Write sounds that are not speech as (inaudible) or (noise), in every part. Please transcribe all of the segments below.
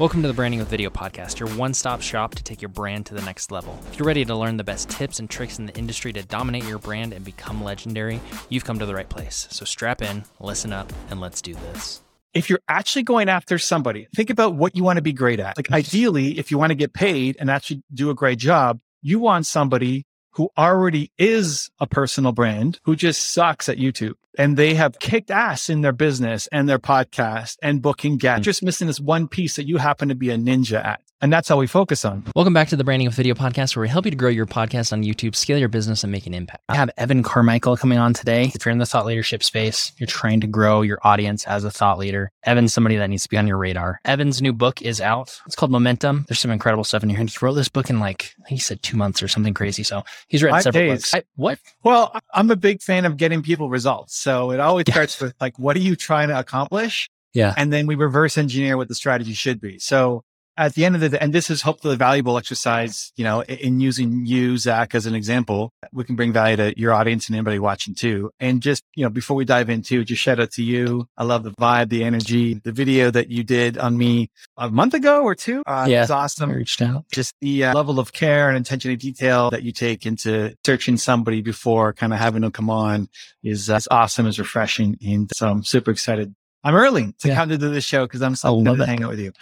Welcome to the Branding with Video podcast, your one stop shop to take your brand to the next level. If you're ready to learn the best tips and tricks in the industry to dominate your brand and become legendary, you've come to the right place. So strap in, listen up, and let's do this. If you're actually going after somebody, think about what you want to be great at. Like, ideally, if you want to get paid and actually do a great job, you want somebody who already is a personal brand who just sucks at YouTube and they have kicked ass in their business and their podcast and booking guests, mm. just missing this one piece that you happen to be a ninja at. And that's how we focus on. Welcome back to the Branding with Video podcast, where we help you to grow your podcast on YouTube, scale your business, and make an impact. I have Evan Carmichael coming on today. If you're in the thought leadership space, you're trying to grow your audience as a thought leader, Evan's somebody that needs to be on your radar. Evan's new book is out. It's called Momentum. There's some incredible stuff in here. He wrote this book in like, he said two months or something crazy. So he's written Five several days. books. I, what? Well, I'm a big fan of getting people results. So it always starts with like, what are you trying to accomplish? Yeah. And then we reverse engineer what the strategy should be. So at the end of the day, and this is hopefully a valuable exercise, you know, in using you, Zach, as an example, we can bring value to your audience and anybody watching too. And just, you know, before we dive into, just shout out to you. I love the vibe, the energy, the video that you did on me a month ago or two. Uh, yeah. It's awesome. I reached out. Just the uh, level of care and attention to detail that you take into searching somebody before kind of having them come on is uh, awesome, is refreshing. And so I'm super excited I'm early to yeah. come to this show because I'm so excited to hang out with you.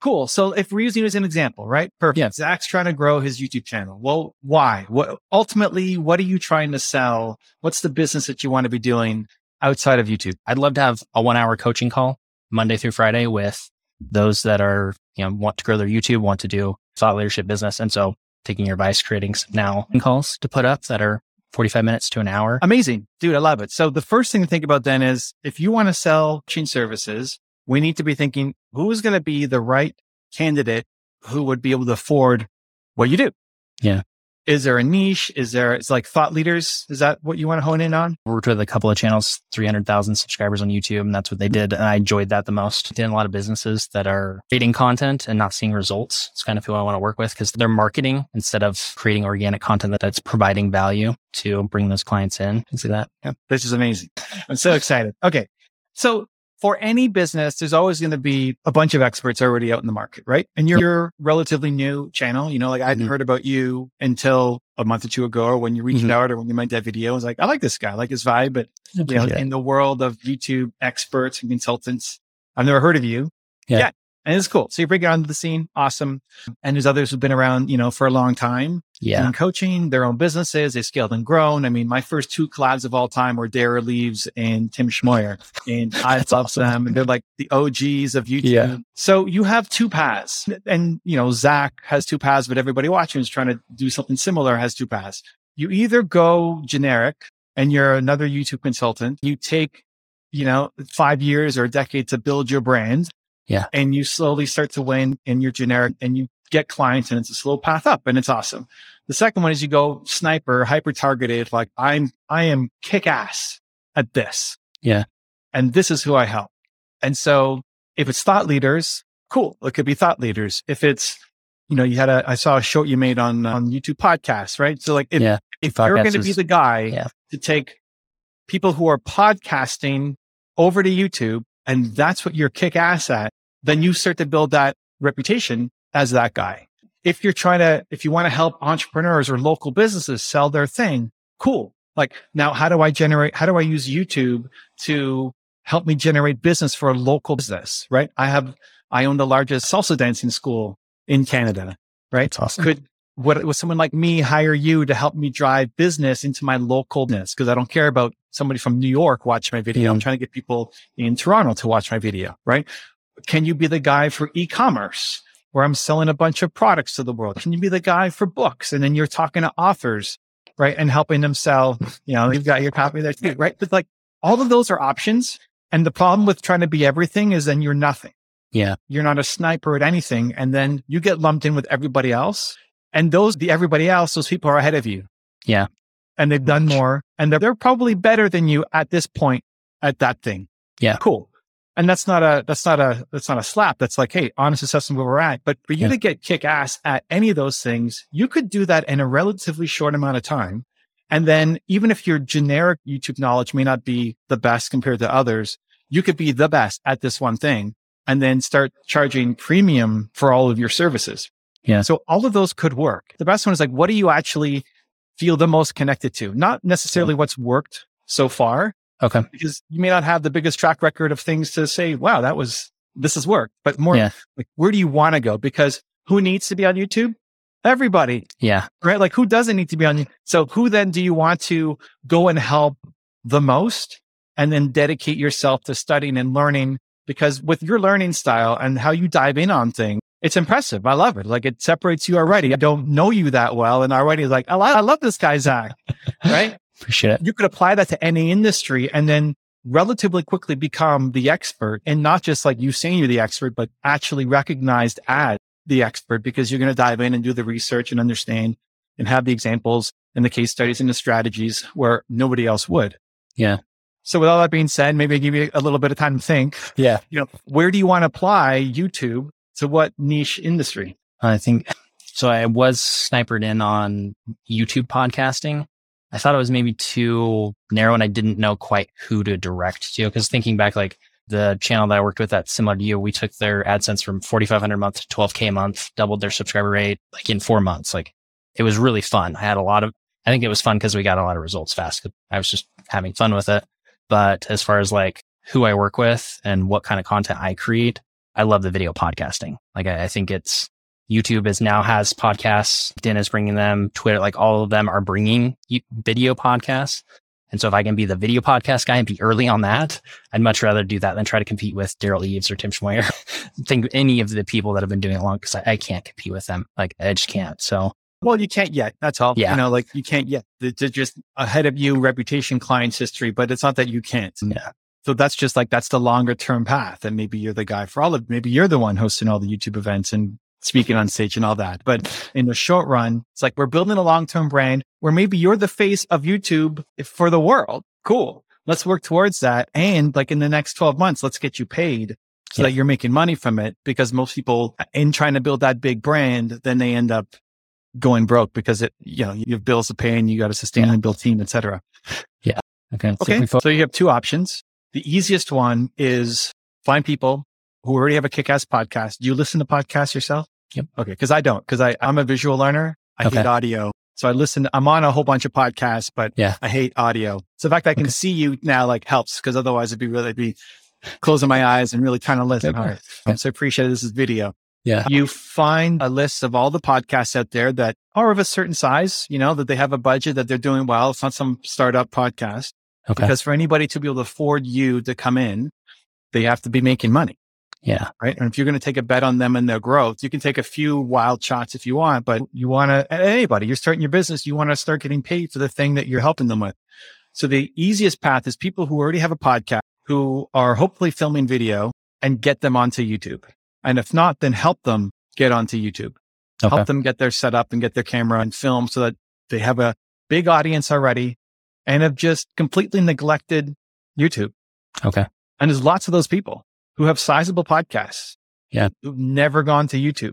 Cool. So if we're using as an example, right? Perfect. Yeah. Zach's trying to grow his YouTube channel. Well, why? What ultimately, what are you trying to sell? What's the business that you want to be doing outside of YouTube? I'd love to have a one hour coaching call Monday through Friday with those that are, you know, want to grow their YouTube, want to do thought leadership business. And so taking your advice, creating some now calls to put up that are 45 minutes to an hour. Amazing. Dude, I love it. So the first thing to think about then is if you want to sell chain services, we need to be thinking who is going to be the right candidate who would be able to afford what you do. Yeah. Is there a niche? Is there, it's like thought leaders. Is that what you want to hone in on? Worked with a couple of channels, 300,000 subscribers on YouTube. And that's what they did. And I enjoyed that the most. Did a lot of businesses that are creating content and not seeing results. It's kind of who I want to work with because they're marketing instead of creating organic content that's providing value to bring those clients in. and see that. Yeah. This is amazing. I'm so excited. Okay. So for any business, there's always going to be a bunch of experts already out in the market, right? And you're, you're relatively new channel. You know, like I hadn't mm-hmm. heard about you until a month or two ago, or when you reached mm-hmm. out, or when you made that video. I was like, I like this guy, I like his vibe. But you know, in the world of YouTube experts and consultants, I've never heard of you. Yeah. yeah and it's cool. So you bring it onto the scene. Awesome. And there's others who've been around, you know, for a long time. Yeah. In coaching their own businesses. They scaled and grown. I mean, my first two collabs of all time were Derral Eves and Tim Schmoyer. And (laughs) I love awesome. them. And they're like the OGs of YouTube. Yeah. So you have two paths. And, you know, Zach has two paths, but everybody watching is trying to do something similar has two paths. You either go generic and you're another YouTube consultant. You take, you know, five years or a decade to build your brand yeah. And you slowly start to win in your generic and you get clients and it's a slow path up and it's awesome. The second one is you go sniper, hyper targeted, like I'm, I am kick ass at this. Yeah. And this is who I help. And so if it's thought leaders, cool. It could be thought leaders. If it's, you know, you had a, I saw a short you made on, on YouTube podcasts, right? So like if, yeah. if you're going to be the guy yeah. to take people who are podcasting over to YouTube and that's what you're kick ass at, then you start to build that reputation as that guy. If you're trying to, if you want to help entrepreneurs or local businesses sell their thing, cool. Like now, how do I generate, how do I use YouTube to help me generate business for a local business? Right. I have, I own the largest salsa dancing school in Canada. Right. That's awesome. Could, would, would someone like me hire you to help me drive business into my local business? Cause I don't care about somebody from New York watch my video. I'm mm-hmm. trying to get people in Toronto to watch my video, right? Can you be the guy for e-commerce where I'm selling a bunch of products to the world? Can you be the guy for books? And then you're talking to authors, right? And helping them sell, you know, you've got your copy there too, right? But like all of those are options. And the problem with trying to be everything is then you're nothing. Yeah. You're not a sniper at anything. And then you get lumped in with everybody else. And those, the everybody else, those people are ahead of you. Yeah. And they've done more and they're, they're probably better than you at this point at that thing. Yeah. Cool. And that's not a, that's not a, that's not a slap. That's like, Hey, honest assessment where we're at. But for you yeah. to get kick ass at any of those things, you could do that in a relatively short amount of time. And then even if your generic YouTube knowledge may not be the best compared to others, you could be the best at this one thing. and then start charging premium for all of your services. Yeah. So all of those could work. The best one is like, what do you actually feel the most connected to? Not necessarily what's worked so far, Okay. because you may not have the biggest track record of things to say, wow, that was, this has worked, but more Yeah. like, where do you want to go? Because who needs to be on YouTube? Everybody, Yeah. right? Like who doesn't need to be on you? So who then do you want to go and help the most and then dedicate yourself to studying and learning? Because with your learning style and how you dive in on things, it's impressive. I love it. Like it separates you already. I don't know you that well. And already like, I, I love this guy, Zach, (laughs) right? Appreciate it. you could apply that to any industry and then relatively quickly become the expert and not just like you saying you're the expert, but actually recognized as the expert because you're going to dive in and do the research and understand and have the examples and the case studies and the strategies where nobody else would. Yeah. So with all that being said, maybe I give you a little bit of time to think, Yeah. you know, where do you want to apply YouTube what niche industry? I think so. I was snipered in on YouTube podcasting. I thought it was maybe too narrow and I didn't know quite who to direct to. Cause thinking back, like the channel that I worked with that's similar to you, we took their AdSense from 4,500 a month to 12K a month, doubled their subscriber rate like in four months. Like it was really fun. I had a lot of, I think it was fun because we got a lot of results fast. I was just having fun with it. But as far as like who I work with and what kind of content I create, I love the video podcasting. Like I, I think it's YouTube is now has podcasts. Den is bringing them. Twitter, like all of them are bringing video podcasts. And so if I can be the video podcast guy and be early on that, I'd much rather do that than try to compete with Derral Eves or Tim Schmoyer. (laughs) think any of the people that have been doing it long because I, I can't compete with them. Like I just can't. So Well, you can't yet. That's all. Yeah. You know, like you can't yet. They're just ahead of you, reputation, clients history, but it's not that you can't. yeah, So that's just like, that's the longer term path. And maybe you're the guy for all of, maybe you're the one hosting all the YouTube events and speaking on stage and all that. But in the short run, it's like we're building a long term brand where maybe you're the face of YouTube for the world. Cool. Let's work towards that. And like in the next 12 months, let's get you paid so Yeah. that you're making money from it because most people in trying to build that big brand, then they end up going broke because it, you know, you have bills to pay and you got to sustain Yeah. and build team, et cetera. okay. Okay. So you have two options. The easiest one is find people who already have a kick-ass podcast. Do you listen to podcasts yourself? Yep. Okay. Cause I don't, cause I, I'm a visual learner. I Okay. hate audio. So I listen, I'm on a whole bunch of podcasts, but Yeah. I hate audio. So the fact I can Okay. see you now like helps because otherwise it'd be really it'd be closing my eyes and really trying to listen. All right. Okay. So I appreciate it. This is video. yeah. You find a list of all the podcasts out there that are of a certain size, you know, that they have a budget, that they're doing well. It's not some startup podcast Okay. because for anybody to be able to afford you to come in, they have to be making money, Yeah. right? And if you're going to take a bet on them and their growth, you can take a few wild shots if you want, but you want to, anybody, you're starting your business, you want to start getting paid for the thing that you're helping them with. So the easiest path is people who already have a podcast, who are hopefully filming video and get them onto YouTube. And if not, then help them get onto YouTube Okay. help them get their setup and get their camera and film so that they have a big audience already and have just completely neglected YouTube. Okay. And there's lots of those people who have sizable podcasts. Yeah. Who've never gone to YouTube.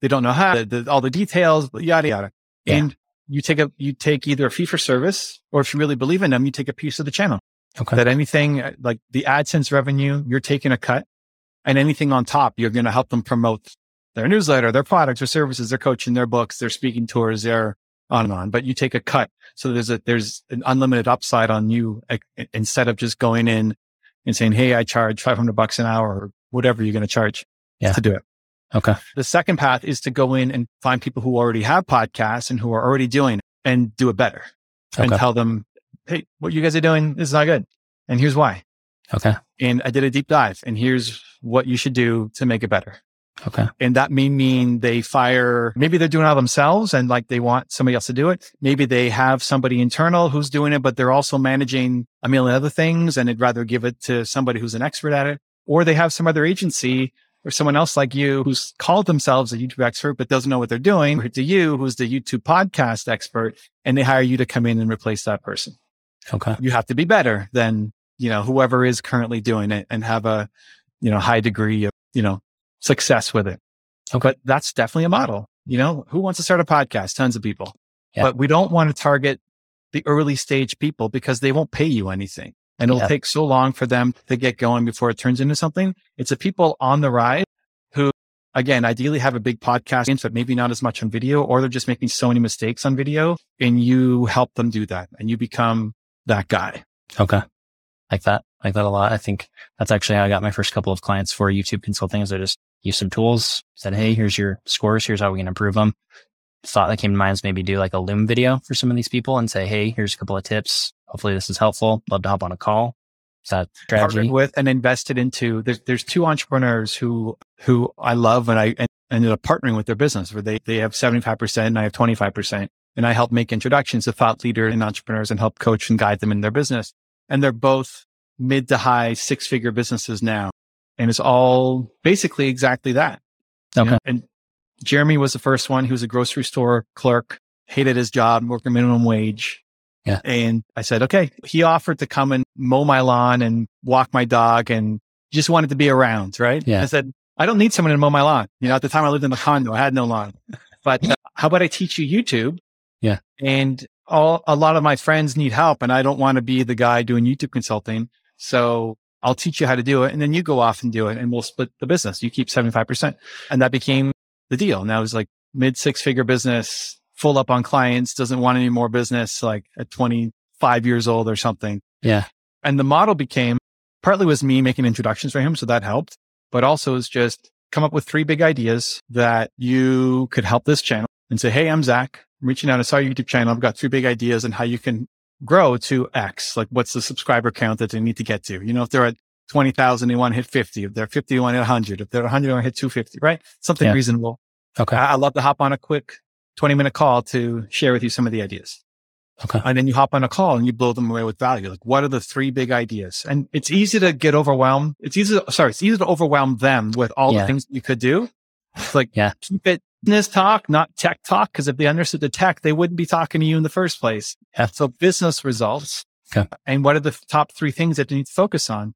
They don't know how, the, the- all the details, yada, yada. Yeah. And you take a, you take either a fee for service or if you really believe in them, you take a piece of the channel Okay. that anything uh, like the AdSense revenue, you're taking a cut and anything on top, you're going to help them promote their newsletter, their products or services, their coaching, their books, their speaking tours, their on and on, but you take a cut. So there's a, there's an unlimited upside on you uh, instead of just going in and saying, Hey, I charge 500 bucks an hour or whatever you're going to charge Yeah. to do it. Okay. The second path is to go in and find people who already have podcasts and who are already doing it and do it better and tell them, Hey, what you guys are doing is not good. And here's why. Okay. And I did a deep dive and here's what you should do to make it better. Okay. And that may mean they fire, maybe they're doing it all themselves and like they want somebody else to do it. Maybe they have somebody internal who's doing it, but they're also managing a million other things and they'd rather give it to somebody who's an expert at it. Or they have some other agency or someone else like you who's called themselves a YouTube expert, but doesn't know what they're doing or to you who's the YouTube podcast expert and they hire you to come in and replace that person Okay. you have to be better than, you know, whoever is currently doing it and have a, you know, high degree of, you know, success with it. Okay. But that's definitely a model. You know, who wants to start a podcast? Tons of people. Yeah. But we don't want to target the early stage people because they won't pay you anything. and it'll Yeah. take so long for them to get going before it turns into something. It's the people on the ride who, again, ideally have a big podcast, but maybe not as much on video, or they're just making so many mistakes on video and you help them do that and you become that guy. Okay. Like that. Like that a lot. I think that's actually how I got my first couple of clients for YouTube consulting is I just used some tools, said, Hey, here's your scores. Here's how we can improve them. Thought that came to mind is maybe do like a Loom video for some of these people and say, Hey, here's a couple of tips. Hopefully this is helpful. Love to hop on a call. Is that partnered strategy? with and invested into there's there's two entrepreneurs who who I love and I and ended up partnering with their business where they they have 75% and I have 25% and I help make introductions to thought leader and entrepreneurs and help coach and guide them in their business and they're both mid to high six figure businesses now and it's all basically exactly that you Okay. know? and Jeremy was the first one he was a grocery store clerk hated his job working minimum wage Yeah. and I said, okay. He offered to come and mow my lawn and walk my dog and just wanted to be around. Right. Yeah. I said, I don't need someone to mow my lawn. You know, at the time I lived in the condo, I had no lawn, but (laughs) uh, how about I teach you YouTube? Yeah. And all, a lot of my friends need help and I don't want to be the guy doing YouTube consulting. So I'll teach you how to do it. And then you go off and do it and we'll split the business. You keep 75%. And that became the deal. Now it's like mid six figure business, full up on clients, doesn't want any more business, like at 25 years old or something. Yeah. And the model became partly was me making introductions for him. So that helped, but also is just come up with three big ideas that you could help this channel and say, Hey, I'm Zach. I'm reaching out. I saw your YouTube channel. I've got three big ideas on how you can grow to X. Like what's the subscriber count that they need to get to? You know, if they're at 20,000, they want to hit 50. If they're 50, they want to hit 100. If they're 100, they want to hit 250, right? Something Yeah. reasonable. Okay. I- I'd love to hop on a quick 20 minute call to share with you some of the ideas. Okay. And then you hop on a call and you blow them away with value. Like, what are the three big ideas? And it's easy to get overwhelmed. It's easy, to, sorry, it's easy to overwhelm them with all Yeah. the things you could do. It's like, Yeah. keep it business talk, not tech talk. Cause if they understood the tech, they wouldn't be talking to you in the first place. Yeah. So business results. Okay. And what are the top three things that they need to focus on?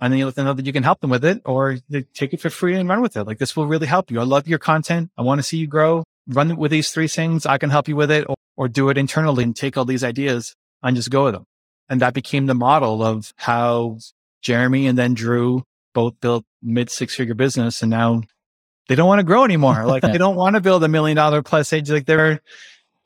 And then you let them know that you can help them with it or they take it for free and run with it. Like this will really help you. I love your content. I want to see you grow. Run with these three things. I can help you with it or, or do it internally and take all these ideas and just go with them. And that became the model of how Jeremy and then Drew both built mid six figure business. And now they don't want to grow anymore. (laughs) Like they don't want to build a million dollar plus age. Like they're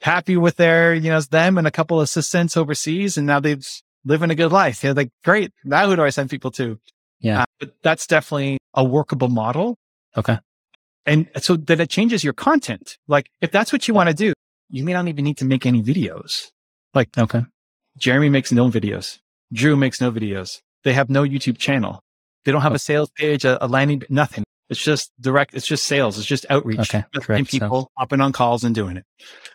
happy with their, you know, them and a couple of assistants overseas. And now they've living a good life. They're like, great. Now who do I send people to? Yeah. Uh, but that's definitely a workable model. Okay. And so that it changes your content. Like if that's what you want to do, you may not even need to make any videos. Like Okay. Jeremy makes no videos. Drew makes no videos. They have no YouTube channel. They don't have a sales page, a, a landing, nothing. It's just direct. It's just sales. It's just outreach. Okay, Just direct getting people hopping on calls and doing it.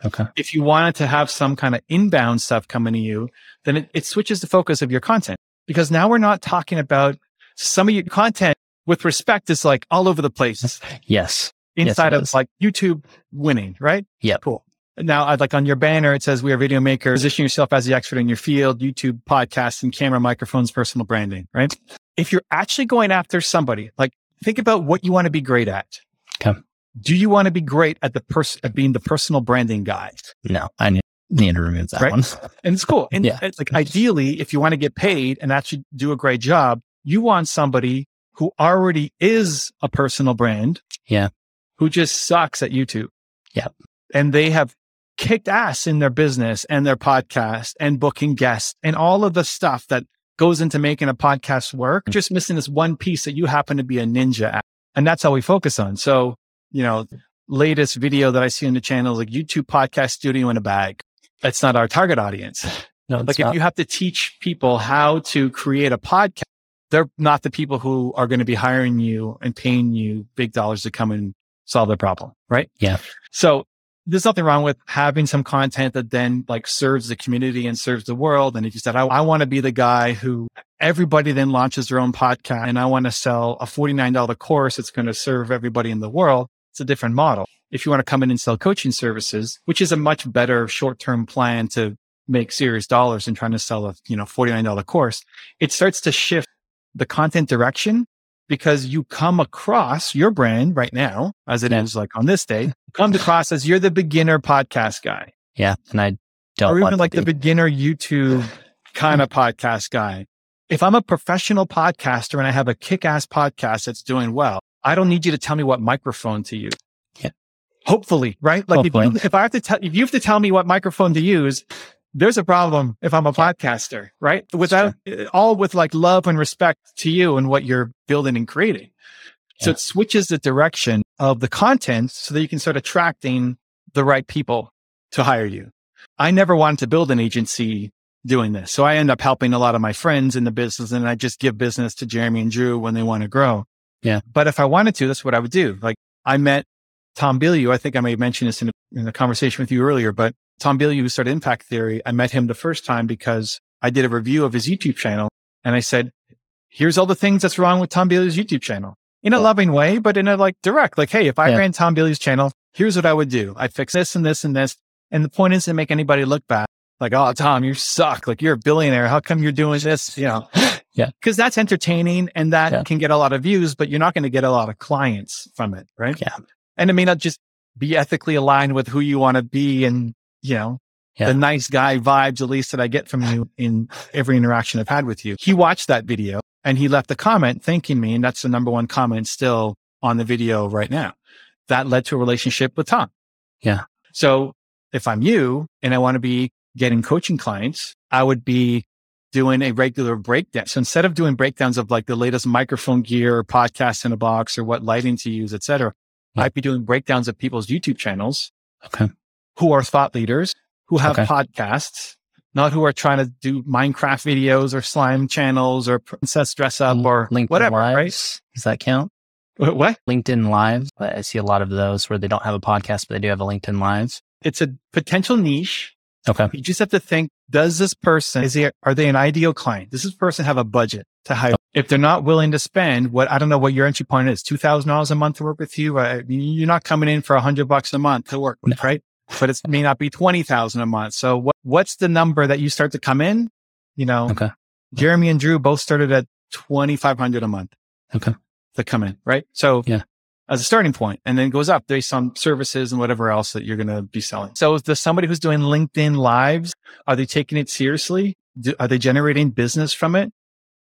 Okay. If you wanted to have some kind of inbound stuff coming to you, then it, it switches the focus of your content because now we're not talking about some of your content with respect is like all over the place Yes. Yes, inside it of is. like YouTube winning, right? Yeah. Cool. Now, I'd like on your banner, it says we are video makers. Position yourself as the expert in your field, YouTube, podcasting, camera, microphones, personal branding, right? If you're actually going after somebody, like think about what you want to be great at. Okay. Do you want to be great at the person, at being the personal branding guy? No, I need, need to remove that Right. one. And it's cool. And Yeah. like ideally, if you want to get paid and actually do a great job, you want somebody who already is a personal brand. Yeah. Who just sucks at YouTube. Yep. And they have kicked ass in their business and their podcast and booking guests and all of the stuff that goes into making a podcast work. Mm. Just missing this one piece that you happen to be a ninja at. And that's how we focus on. So, you know, latest video that I see on the channel is like YouTube podcast studio in a bag. That's not our target audience. (sighs) No, Like not. if you have to teach people how to create a podcast, they're not the people who are going to be hiring you and paying you big dollars to come and solve their problem, right? Yeah. So there's nothing wrong with having some content that then like serves the community and serves the world. And if you said, I, I want to be the guy who everybody then launches their own podcast and I want to sell a $49 course that's going to serve everybody in the world, it's a different model. If you want to come in and sell coaching services, which is a much better short-term plan to make serious dollars than trying to sell a, you know, $49 course, it starts to shift the content direction because you come across your brand right now, as it is Yeah. like on this day, comes across as you're the beginner podcast guy yeah. And I don't or even like the beginner YouTube kind of podcast guy. if I'm a professional podcaster and I have a kick ass podcast that's doing well, I don't need you to tell me what microphone to use. Yeah. Hopefully, right? Like if, you, if I have to tell, if you have to tell me what microphone to use, there's a problem if I'm a podcaster, right? Without eh, all with like love and respect to you and what you're building and creating. Yeah. So it switches the direction of the content so that you can start attracting the right people to hire you. I never wanted to build an agency doing this. So I end up helping a lot of my friends in the business and I just give business to Jeremy and Drew when they want to grow. Yeah. But if I wanted to, that's what I would do. Like I met Tom Bilyeu. I think I may have mentioned this in a, in a conversation with you earlier, but Tom Bilyeu, who started Impact Theory, I met him the first time because I did a review of his YouTube channel and I said, here's all the things that's wrong with Tom Bilyeu's YouTube channel in a loving way, but in a like direct, like, Hey, if I yeah. ran Tom Bilyeu's channel, here's what I would do. I'd fix this and this and this. And the point isn't to make anybody look bad. Like, oh, Tom, you suck. Like you're a billionaire. How come you're doing this? You know, (gasps) yeah, because that's entertaining and that yeah. can get a lot of views, but you're not going to get a lot of clients from it. Right. Yeah. And it may not just be ethically aligned with who you want to be and, you know, yeah. the nice guy vibes, at least that I get from you in every interaction I've had with you. He watched that video and he left a comment thanking me. And that's the number one comment still on the video right now. That led to a relationship with Tom. Yeah. So if I'm you and I want to be getting coaching clients, I would be doing a regular breakdown. So instead of doing breakdowns of like the latest microphone gear or podcast in a box or what lighting to use, et cetera, yeah. I'd be doing breakdowns of people's YouTube channels. Okay. Who are thought leaders, who have okay. podcasts, not who are trying to do Minecraft videos or slime channels or princess dress up or LinkedIn whatever, Lives. right? Does that count? What? LinkedIn Lives. I see a lot of those where they don't have a podcast, but they do have a LinkedIn Lives. It's a potential niche. Okay. You just have to think, does this person, is he, are they an ideal client? Does this person have a budget to hire? Okay. If they're not willing to spend what, I don't know what your entry point is, $2,000 a month to work with you. Uh, you're not coming in for a hundred bucks a month to work with, no. right? But it may not be 20,000 a month. So what, what's the number that you start to come in? You know, okay. Jeremy and Drew both started at 2,500 a month. Okay. To come in, right? So yeah as a starting point and then goes up based on services and whatever else that you're going to be selling. So is the somebody who's doing LinkedIn lives, are they taking it seriously? Do, are they generating business from it?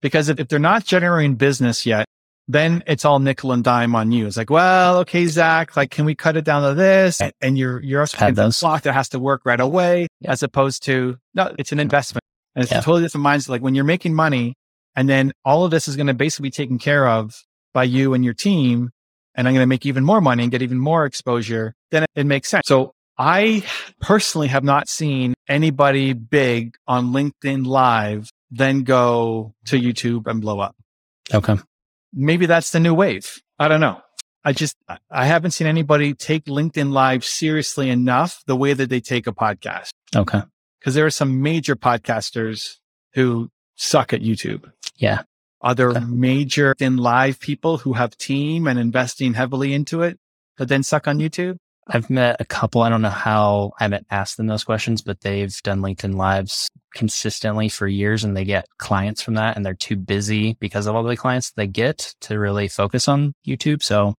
Because if, if they're not generating business yet, then it's all nickel and dime on you. It's like, well, okay, Zach, like, can we cut it down to this? And you're, you're also a block that has to work right away as opposed to, no, it's an investment. And it's yeah. a totally different mindset. Like when you're making money and then all of this is going to basically be taken care of by you and your team and I'm going to make even more money and get even more exposure, then it makes sense. So I personally have not seen anybody big on LinkedIn live then go to YouTube and blow up. Okay. Maybe that's the new wave. I don't know. I just, I haven't seen anybody take LinkedIn live seriously enough the way that they take a podcast. Okay. Cause there are some major podcasters who suck at YouTube. Yeah. Are there okay. major in live people who have team and investing heavily into it that then suck on YouTube? I've met a couple. I don't know how I haven't asked them those questions, but they've done LinkedIn lives consistently for years and they get clients from that and they're too busy because of all the clients they get to really focus on YouTube. So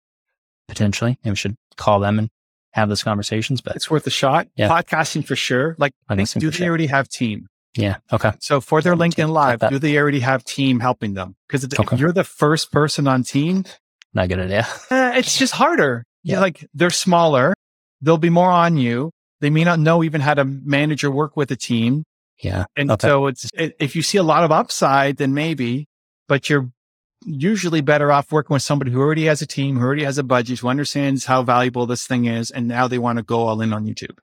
potentially we should call them and have those conversations, but it's worth a shot. Yeah. Podcasting for sure. Like, do they sure. already have team? Yeah. Okay. So for their LinkedIn Live, do they already have team helping them? Because if okay. you're the first person on team, not good idea. (laughs) Eh, it's just harder. Yeah. Like they're smaller. They'll be more on you. They may not know even how to manage or work with a team. Yeah. And okay. so it's, it, if you see a lot of upside, then maybe, but you're usually better off working with somebody who already has a team, who already has a budget, who understands how valuable this thing is. And now they want to go all in on YouTube.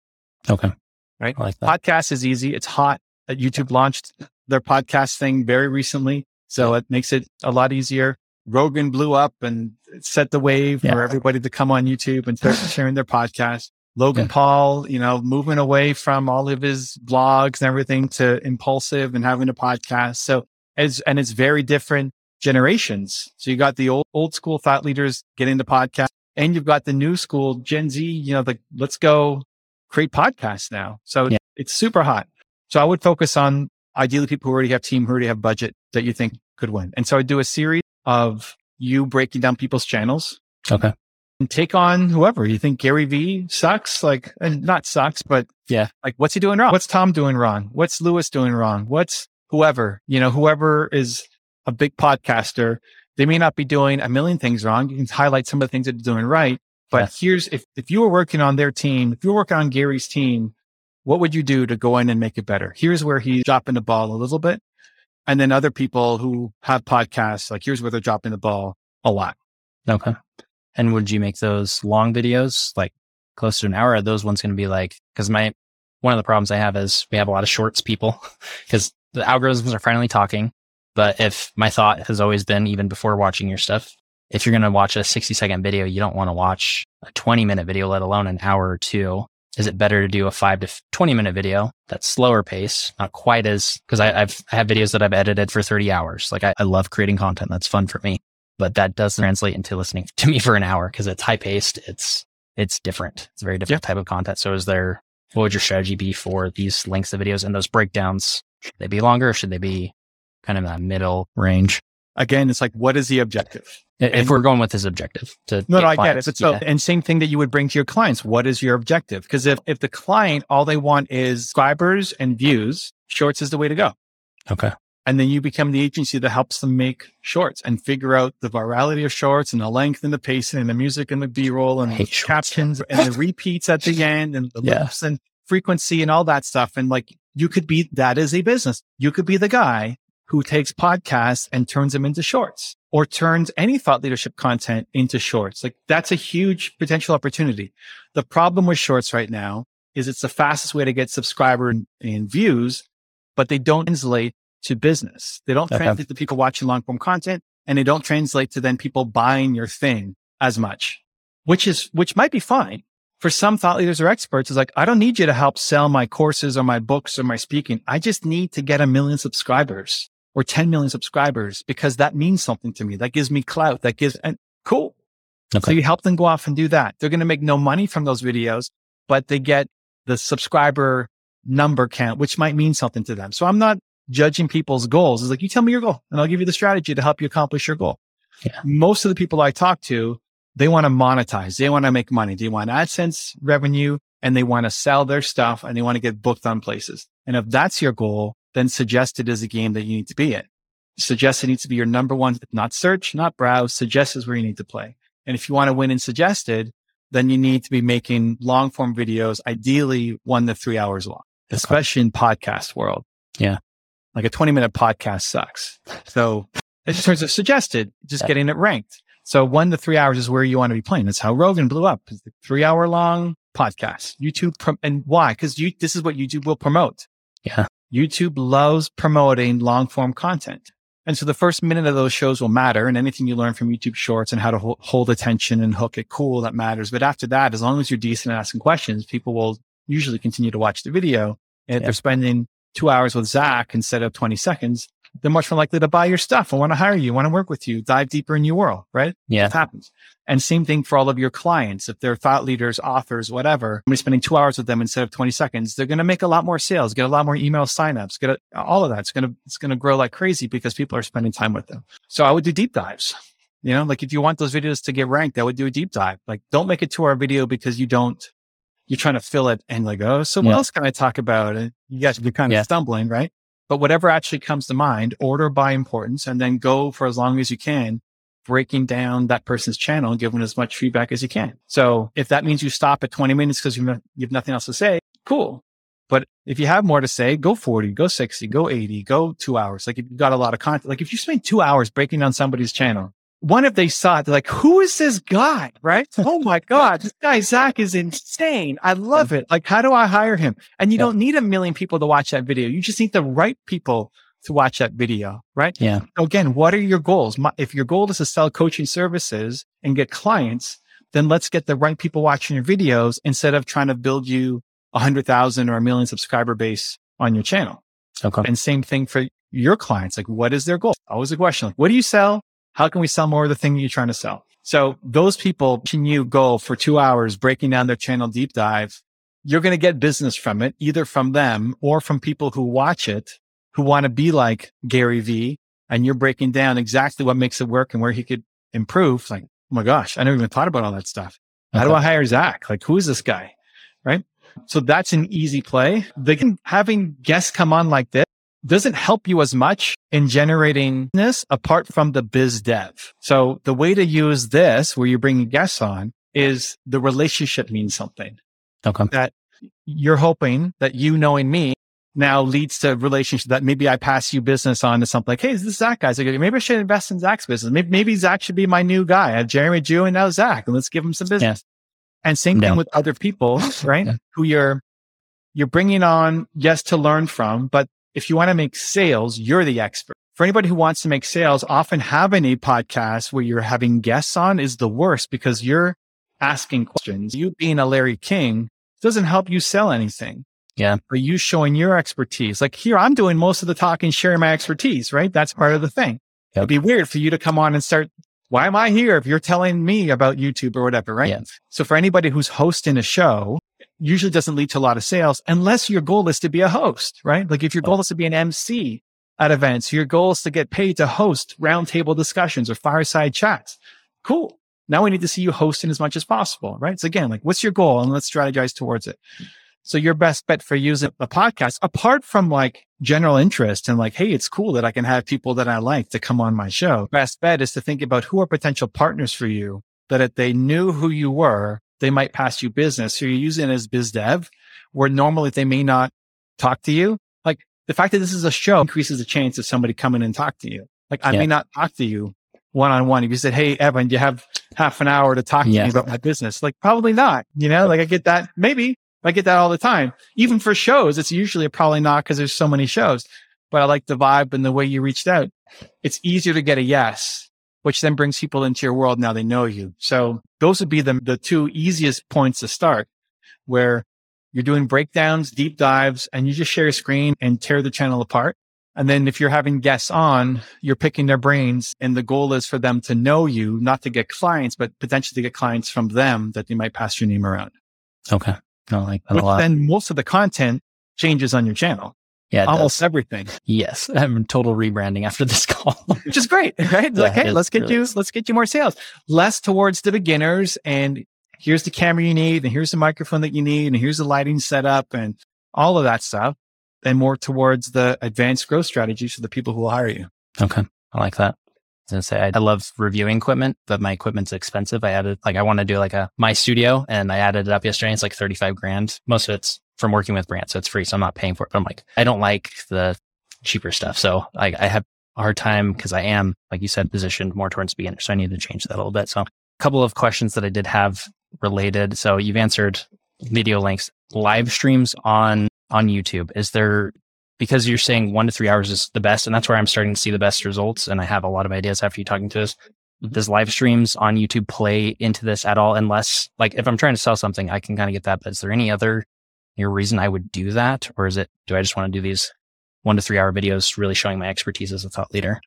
Okay. Right. Like Podcast is easy. It's hot. Uh, YouTube launched their podcast thing very recently. So it makes it a lot easier. Rogan blew up and set the wave yeah. for everybody to come on YouTube and start (laughs) sharing their podcast. Logan yeah. Paul, you know, moving away from all of his blogs and everything to Impaulsive and having a podcast. So as, and it's very different generations. So you got the old, old school thought leaders getting the podcast and you've got the new school Gen Z, you know, like let's go create podcasts now. So yeah. it's super hot. So I would focus on ideally people who already have team, who already have budget that you think could win. And so I do a series of you breaking down people's channels. Okay. And take on whoever you think Gary Vee sucks, like, and not sucks, but yeah, like what's he doing wrong? What's Tom doing wrong? What's Lewis doing wrong? What's whoever, you know, whoever is a big podcaster. They may not be doing a million things wrong. You can highlight some of the things that they're doing right. But yeah. here's if, if you were working on their team, if you were working on Gary's team, what would you do to go in and make it better? Here's where he's dropping the ball a little bit. And then other people who have podcasts, like here's where they're dropping the ball a lot. Okay. And would you make those long videos like close to an hour? Are those ones going to be like, cause my, one of the problems I have is we have a lot of shorts people (laughs) because the algorithms are finally talking. But if my thought has always been, even before watching your stuff, if you're going to watch a 60 second video, you don't want to watch a 20 minute video, let alone an hour or two. Is it better to do a five to 20 minute video that's slower pace, not quite as, cause I, I've, I have videos that I've edited for 30 hours. Like I, I love creating content. That's fun for me, but that does translate into listening (laughs) to me for an hour because it's high paced. It's, it's different. It's a very different type of content. So is there, what would your strategy be for these lengths of videos and those breakdowns? Should they be longer or should they be kind of that middle range? Again, it's like, what is the objective? If and, we're going with his objective to no, no, I get it. But so, and same thing that you would bring to your clients. What is your objective? Because if, if the client, all they want is subscribers and views, shorts is the way to go. Okay. And then you become the agency that helps them make shorts and figure out the virality of shorts and the length and the pacing and the music and the B roll and the captions and the (laughs) repeats at the end and the yeah. loops and frequency and all that stuff. And like you could be, that is a business. You could be the guy who takes podcasts and turns them into shorts or turns any thought leadership content into shorts. Like that's a huge potential opportunity. The problem with shorts right now is it's the fastest way to get subscriber and, and views, but they don't translate to business. They don't okay. translate to people watching long form content and they don't translate to then people buying your thing as much, which is, which might be fine. For some thought leaders or experts, it's like, I don't need you to help sell my courses or my books or my speaking. I just need to get a million subscribers or 10 million subscribers because that means something to me. That gives me clout. That gives, and cool. Okay. So you help them go off and do that. They're going to make no money from those videos, but they get the subscriber number count, which might mean something to them. So I'm not judging people's goals. It's like, you tell me your goal and I'll give you the strategy to help you accomplish your goal. Yeah. Most of the people I talk to, they want to monetize. They want to make money. They want AdSense revenue and they want to sell their stuff and they want to get booked on places. And if that's your goal, then suggested is a game that you need to be in. Suggested needs to be your number one, not search, not browse. Suggest is where you need to play. And if you want to win in suggested, then you need to be making long form videos, ideally one to three hours long, especially in podcast world. Yeah. Like a 20 minute podcast sucks. So in terms of suggested, just yeah. getting it ranked. So one to three hours is where you want to be playing. That's how Rogan blew up. It's the three hour long podcast. YouTube. and why? Cause you, this is what YouTube will promote. Yeah. YouTube loves promoting long form content. And so the first minute of those shows will matter and anything you learn from YouTube shorts and how to ho- hold attention and hook it cool, that matters. But after that, as long as you're decent at asking questions, people will usually continue to watch the video. And if yeah. they're spending two hours with Zach instead of 20 seconds, they're much more likely to buy your stuff and want to hire you, want to work with you, dive deeper in your world, right? Yeah. It happens. And same thing for all of your clients. If they're thought leaders, authors, whatever, I'm spending two hours with them instead of 20 seconds, they're going to make a lot more sales, get a lot more email signups, get a, all of that. It's going to, it's going to grow like crazy because people are spending time with them. So I would do deep dives. You know, like if you want those videos to get ranked, I would do a deep dive. Like don't make it to our video because you don't, you're trying to fill it and like, oh, so what yeah. else can I talk about? And you guys be kind of yeah. stumbling, right? But whatever actually comes to mind, order by importance and then go for as long as you can, breaking down that person's channel and giving as much feedback as you can. So if that means you stop at 20 minutes because you have nothing else to say, cool. But if you have more to say, go 40, go 60, go 80, go two hours. Like if you've got a lot of content, like if you spend two hours breaking down somebody's channel, one if they saw it, they're like, who is this guy? Right? (laughs) oh my God, this guy, Zach is insane. I love it. Like, how do I hire him? And you yeah. don't need a million people to watch that video. You just need the right people to watch that video, right? Yeah. So again, what are your goals? if your goal is to sell coaching services and get clients, then let's get the right people watching your videos instead of trying to build you a hundred thousand or a million subscriber base on your channel. Okay. And same thing for your clients. Like, what is their goal? Always a question. Like, what do you sell? How can we sell more of the thing you're trying to sell? So those people can you go for two hours breaking down their channel deep dive. You're going to get business from it, either from them or from people who watch it, who want to be like Gary V. And you're breaking down exactly what makes it work and where he could improve. Like, oh my gosh, I never even thought about all that stuff. How do I hire Zach? Like, who is this guy? Right. So that's an easy play. They can having guests come on like this doesn't help you as much in generating this apart from the biz dev. So the way to use this where you're bringing guests on is the relationship means something. Okay. That you're hoping that you knowing me now leads to relationship that maybe I pass you business on to something like, Hey, this is Zach guys. Maybe I should invest in Zach's business. Maybe, maybe Zach should be my new guy. I have Jeremy Drew and now Zach and let's give him some business. Yeah. And same thing with other people, (laughs) right? Yeah. Who you're, you're bringing on, yes, to learn from, but if you want to make sales, you're the expert. For anybody who wants to make sales, often having a podcast where you're having guests on is the worst because you're asking questions. You being a Larry King doesn't help you sell anything. Yeah. But you showing your expertise. Like here, I'm doing most of the talking, sharing my expertise, right? That's part of the thing. Yep. It'd be weird for you to come on and start. Why am I here if you're telling me about YouTube or whatever, right? Yeah. So for anybody who's hosting a show, usually doesn't lead to a lot of sales unless your goal is to be a host, right? Like if your goal is to be an MC at events, your goal is to get paid to host roundtable discussions or fireside chats. Cool. Now we need to see you hosting as much as possible, right? So again, like what's your goal and let's strategize towards it. So your best bet for using a podcast, apart from like general interest and like, Hey, it's cool that I can have people that I like to come on my show. Best bet is to think about who are potential partners for you that if they knew who you were, they might pass you business. So you're using it as biz dev where normally they may not talk to you. Like the fact that this is a show increases the chance of somebody coming and talk to you. Like I yeah. may not talk to you one on one. If you said, Hey, Evan, do you have half an hour to talk to yeah. me about my business? Like probably not, you know, like I get that. Maybe I get that all the time. Even for shows, it's usually probably not because there's so many shows, but I like the vibe and the way you reached out. It's easier to get a yes which then brings people into your world. Now they know you. So those would be the, the two easiest points to start where you're doing breakdowns, deep dives, and you just share a screen and tear the channel apart. And then if you're having guests on, you're picking their brains and the goal is for them to know you, not to get clients, but potentially to get clients from them that they might pass your name around. Okay. I like that Which a lot. Then most of the content changes on your channel. Yeah, almost does. everything. Yes, (laughs) I'm total rebranding after this (laughs) call, which is great, right? Yeah, like, hey, let's get really you, let's get you more sales. Less towards the beginners, and here's the camera you need, and here's the microphone that you need, and here's the lighting setup, and all of that stuff, and more towards the advanced growth strategies for the people who will hire you. Okay, I like that. I was gonna say I, I love reviewing equipment, but my equipment's expensive. I added like I want to do like a my studio, and I added it up yesterday. It's like thirty five grand. Most of it's from working with brands. So it's free. So I'm not paying for it. But I'm like, I don't like the cheaper stuff. So I, I have a hard time because I am, like you said, positioned more towards beginners. So I need to change that a little bit. So a couple of questions that I did have related. So you've answered video links, live streams on, on YouTube. Is there, because you're saying one to three hours is the best, and that's where I'm starting to see the best results. And I have a lot of ideas after you talking to us. Does live streams on YouTube play into this at all? Unless, like, if I'm trying to sell something, I can kind of get that. But is there any other your reason I would do that? Or is it, do I just want to do these one to three hour videos really showing my expertise as a thought leader?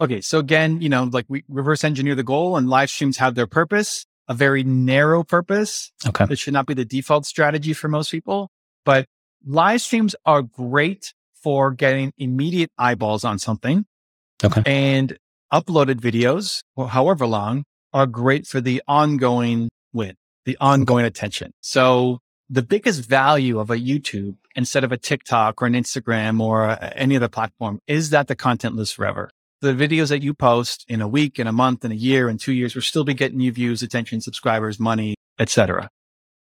Okay. So again, you know, like we reverse engineer the goal and live streams have their purpose, a very narrow purpose. Okay. It should not be the default strategy for most people, but live streams are great for getting immediate eyeballs on something. Okay. And uploaded videos, however long, are great for the ongoing win, the ongoing attention. So the biggest value of a YouTube instead of a TikTok or an Instagram or uh, any other platform is that the content lives forever. The videos that you post in a week, in a month, in a year, in two years will still be getting you views, attention, subscribers, money, etc.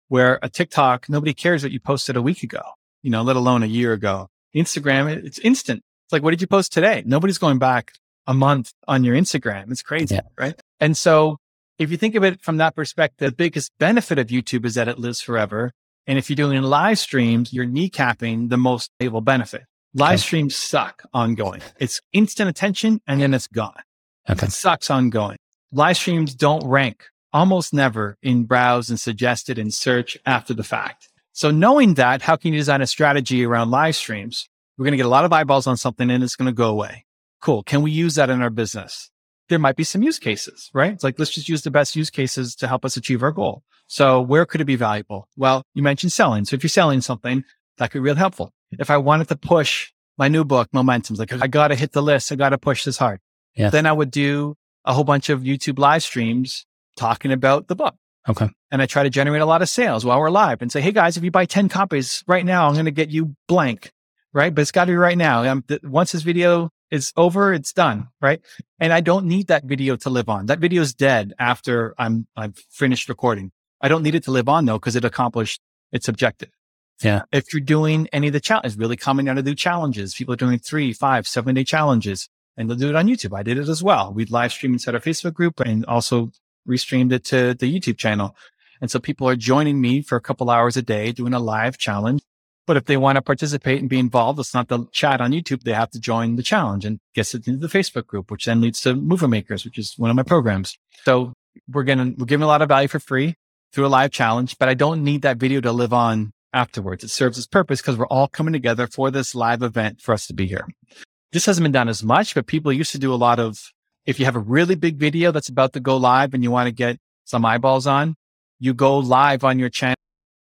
Where a TikTok, nobody cares what you posted a week ago, you know, let alone a year ago. Instagram, it's instant. It's like, what did you post today? Nobody's going back a month on your Instagram. It's crazy, yeah. right? And so if you think of it from that perspective, the biggest benefit of YouTube is that it lives forever. And if you're doing live streams, you're kneecapping the most valuable benefit. Live okay. streams suck ongoing. It's instant attention and then it's gone. Okay. It sucks ongoing. Live streams don't rank almost never in browse and suggested and search after the fact. So knowing that, how can you design a strategy around live streams? We're going to get a lot of eyeballs on something and it's going to go away. Cool. Can we use that in our business? There might be some use cases, right? It's like, let's just use the best use cases to help us achieve our goal. So where could it be valuable? Well, you mentioned selling. So if you're selling something, that could be real helpful. If I wanted to push my new book, Momentum, like I got to hit the list. I got to push this hard. Yeah. Then I would do a whole bunch of YouTube live streams talking about the book. Okay. And I try to generate a lot of sales while we're live and say, Hey guys, if you buy 10 copies right now, I'm going to get you blank. right? But it's got to be right now. Um, th- once this video is over, it's done, right? And I don't need that video to live on. That video is dead after I'm I've finished recording. I don't need it to live on though because it accomplished its objective. Yeah. If you're doing any of the challenges, really coming out to do challenges, people are doing three, five, seven day challenges, and they'll do it on YouTube. I did it as well. We'd live stream inside our Facebook group and also restreamed it to the YouTube channel. And so people are joining me for a couple hours a day doing a live challenge. But if they want to participate and be involved, it's not the chat on YouTube. They have to join the challenge and get it into the Facebook group, which then leads to Movement Makers, which is one of my programs. So we're getting, we're giving a lot of value for free through a live challenge, but I don't need that video to live on afterwards. It serves its purpose because we're all coming together for this live event for us to be here. This hasn't been done as much, but people used to do a lot of, if you have a really big video that's about to go live and you want to get some eyeballs on, you go live on your channel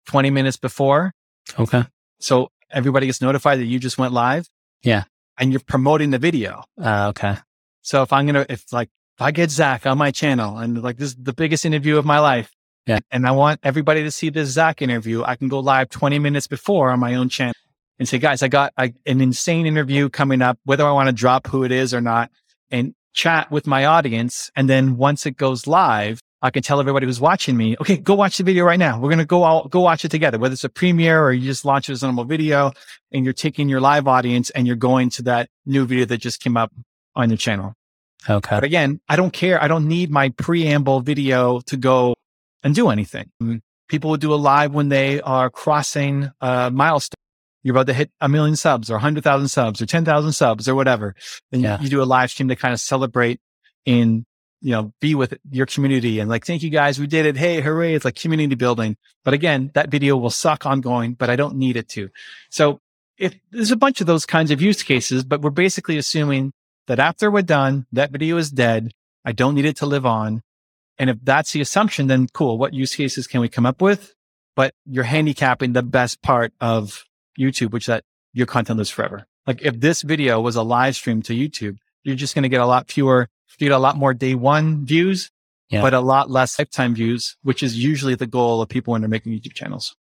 20 minutes before. Okay. So everybody gets notified that you just went live. Yeah. And you're promoting the video. Uh, okay. So if I'm going to, if like, if I get Zach on my channel and like this is the biggest interview of my life. Yeah. And I want everybody to see this Zach interview. I can go live 20 minutes before on my own channel and say, guys, I got an insane interview coming up, whether I want to drop who it is or not and chat with my audience. And then once it goes live, I can tell everybody who's watching me, okay, go watch the video right now. We're going to go out, go watch it together, whether it's a premiere or you just launch it as a normal video and you're taking your live audience and you're going to that new video that just came up on your channel. Okay. But again, I don't care. I don't need my preamble video to go and do anything. Mm, people will do a live when they are crossing uh, a milestone. You're about to hit a million subs or 100,000 subs or 10,000 subs or whatever. Then Yeah. you, you do a live stream to kind of celebrate in, you know, be with your community and like, thank you guys. We did it. Hey, hooray. It's like community building. But again, that video will suck ongoing, but I don't need it to. So if there's a bunch of those kinds of use cases, but we're basically assuming that after we're done, that video is dead. I don't need it to live on. And if that's the assumption, then cool. What use cases can we come up with? But you're handicapping the best part of YouTube, which that your content lives forever. Like if this video was a live stream to YouTube, you're just going to get a lot fewer, you get a lot more day one views, Yeah. but a lot less lifetime views, which is usually the goal of people when they're making YouTube channels.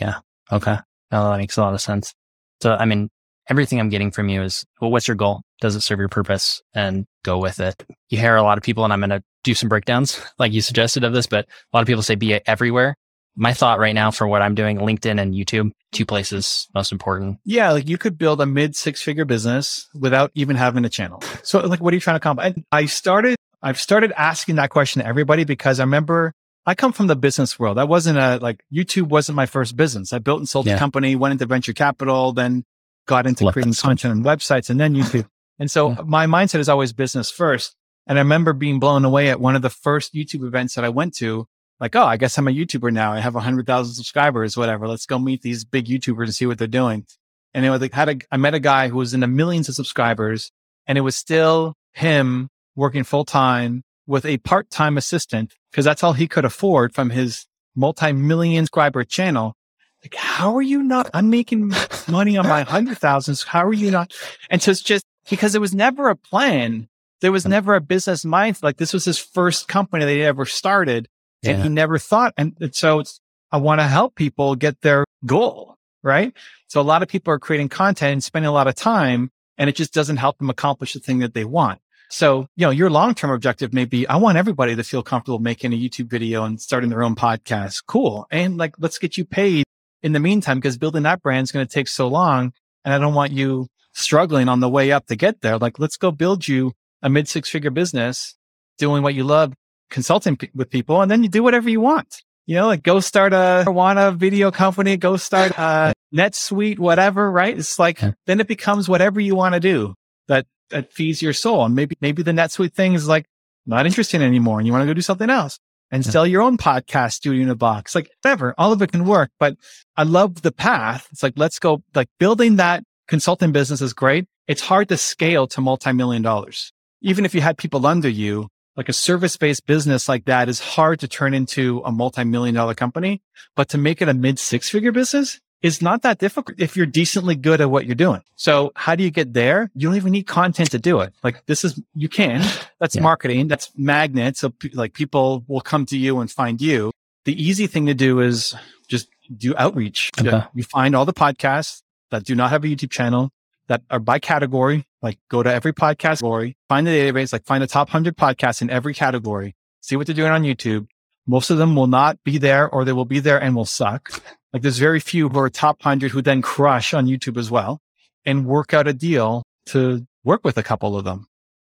Yeah. Okay. No, that makes a lot of sense. So, I mean, everything I'm getting from you is, well, what's your goal? Does it serve your purpose? And go with it. You hear a lot of people, and I'm going to do some breakdowns like you suggested of this, but a lot of people say be everywhere. My thought right now for what I'm doing, LinkedIn and YouTube, two places most important. Yeah, like you could build a mid six figure business without even having a channel. So like, what are you trying to accomplish? And I started, I've started asking that question to everybody because I remember I come from the business world. I wasn't a, like YouTube wasn't my first business. I built and sold Yeah. a company, went into venture capital, then got into Love creating content and websites and then YouTube. And so Yeah. my mindset is always business first. And I remember being blown away at one of the first YouTube events that I went to. Like, oh, I guess I'm a YouTuber now. I have hundred thousand subscribers, whatever. Let's go meet these big YouTubers and see what they're doing. And it was like, had a, I met a guy who was in the millions of subscribers and it was still him working full time with a part time assistant because that's all he could afford from his multi million subscriber channel. Like, how are you not? I'm making money on my hundred thousands. How are you not? And so it's just because there was never a plan. There was never a business mind. Like this was his first company that he ever started and Yeah. he never thought. And and so it's, I want to help people get their goal, right? So a lot of people are creating content and spending a lot of time and it just doesn't help them accomplish the thing that they want. So, you know, your long-term objective may be, I want everybody to feel comfortable making a YouTube video and starting their own podcast. Cool. And like, let's get you paid in the meantime, because building that brand is going to take so long. And I don't want you struggling on the way up to get there. Like, let's go build you a mid six figure business doing what you love, consulting p- with people, and then you do whatever you want. You know, like go start a marijuana video company, go start a NetSuite, whatever, right? It's like, Yeah. then it becomes whatever you want to do that, that feeds your soul. And maybe, maybe the NetSuite thing is like not interesting anymore and you want to go do something else and Yeah. sell your own podcast studio in a box. Like whatever, all of it can work, but I love the path. It's like, let's go, like building that consulting business is great. It's hard to scale to multi-million dollars. Even if you had people under you, like a service-based business like that is hard to turn into a multi-million dollar company, but to make it a mid six figure business is not that difficult if you're decently good at what you're doing. So how do you get there? You don't even need content to do it. Like this is, you can, that's Yeah. marketing. That's magnet. So like people will come to you and find you. The easy thing to do is just do outreach. Okay. You find all the podcasts that do not have a YouTube channel that are by category, like go to every podcast category, find the database, like find the top 100 podcasts in every category, see what they're doing on YouTube. Most of them will not be there or they will be there and will suck. Like there's very few who are top 100 who then crush on YouTube as well and work out a deal to work with a couple of them.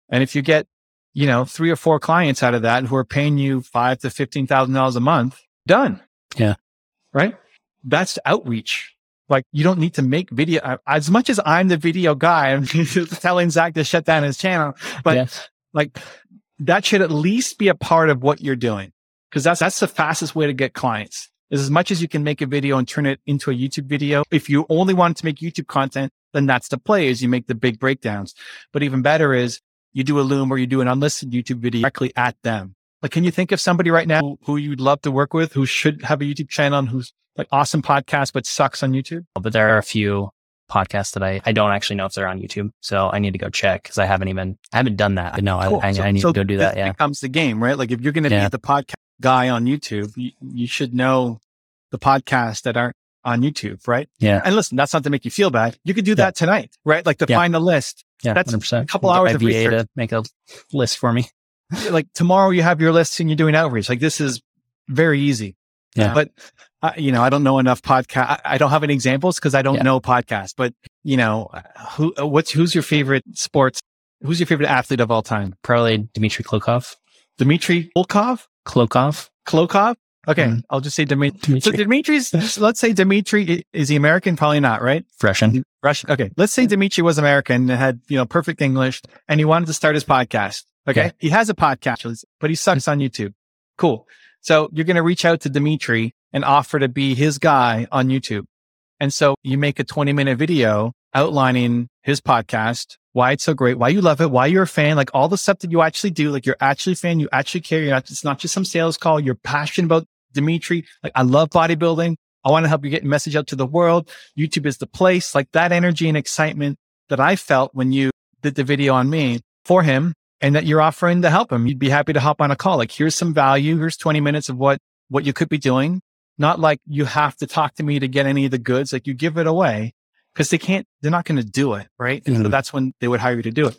And if you get, you know, three or four clients out of that who are paying you five to $15,000 a month, done. Yeah. Right. That's outreach. Like you don't need to make video uh, as much as I'm the video guy. I'm (laughs) telling Zach to shut down his channel, but yes. like that should at least be a part of what you're doing. Cause that's, that's the fastest way to get clients is as much as you can make a video and turn it into a YouTube video. If you only want to make YouTube content, then that's the play is you make the big breakdowns. But even better is you do a loom or you do an unlisted YouTube video directly at them. Like, can you think of somebody right now who you'd love to work with who should have a YouTube channel and who's like awesome podcast, but sucks on YouTube? But there are a few podcasts that I, I don't actually know if they're on YouTube. So I need to go check because I haven't even, I haven't done that. But no, cool. I, I, so, I, need so to go do that. Yeah. becomes the game, right? Like if you're going to yeah. be the podcast guy on YouTube, you, you should know the podcasts that aren't on YouTube, right? Yeah. And listen, that's not to make you feel bad. You could do that tonight, right? Like to yeah. find the list. Yeah. That's 100%. a couple hours of research. to make a list for me. like tomorrow you have your list and you're doing outreach. Like this is very easy. Yeah. But, uh, you know, I don't know enough podcast. I, I don't have any examples because I don't yeah. know podcasts, but you know, who, what's, who's your favorite sports? Who's your favorite athlete of all time? Probably Dmitry Klokov. Dmitry Volkov? Klokov. Klokov? Okay, mm. I'll just say. Dimitri. So Dimitri's, let's say Dimitri, is he American? Probably not, right? Russian. Russian. Okay. Let's say Dimitri was American and had, you know, perfect English and he wanted to start his podcast. Okay. Yeah. He has a podcast, but he sucks on YouTube. Cool. So you're going to reach out to Dimitri and offer to be his guy on YouTube. And so you make a 20 minute video outlining his podcast, why it's so great, why you love it, why you're a fan, like all the stuff that you actually do, like you're actually a fan, you actually care. You're not, it's not just some sales call. You're passionate about Dimitri. Like I love bodybuilding. I want to help you get message out to the world. YouTube is the place. Like that energy and excitement that I felt when you did the video on me for him and that you're offering to help them. You'd be happy to hop on a call. Like here's some value. Here's 20 minutes of what, what you could be doing. Not like you have to talk to me to get any of the goods. Like you give it away because they can't, they're not going to do it. Right. Mm-hmm. So that's when they would hire you to do it.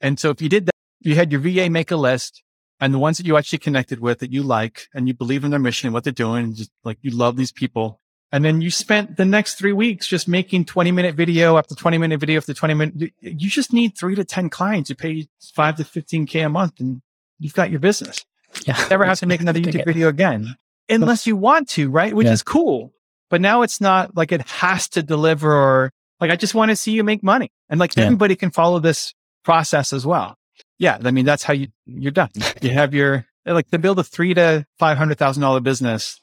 And so if you did that, you had your VA make a list and the ones that you actually connected with that you like and you believe in their mission and what they're doing, and just like you love these people. And then you spent the next three weeks just making 20 minute video after 20 minute video after 20 minute. You just need three to 10 clients. You pay five to 15 K a month and you've got your business. Yeah. Never have to make another (laughs) YouTube video again unless you want to, right? Which yeah. is cool. But now it's not like it has to deliver or like, I just want to see you make money. And like yeah. everybody can follow this process as well yeah, I mean, that's how you, you're done. (laughs) You have your, like to build a three to $500,000 business,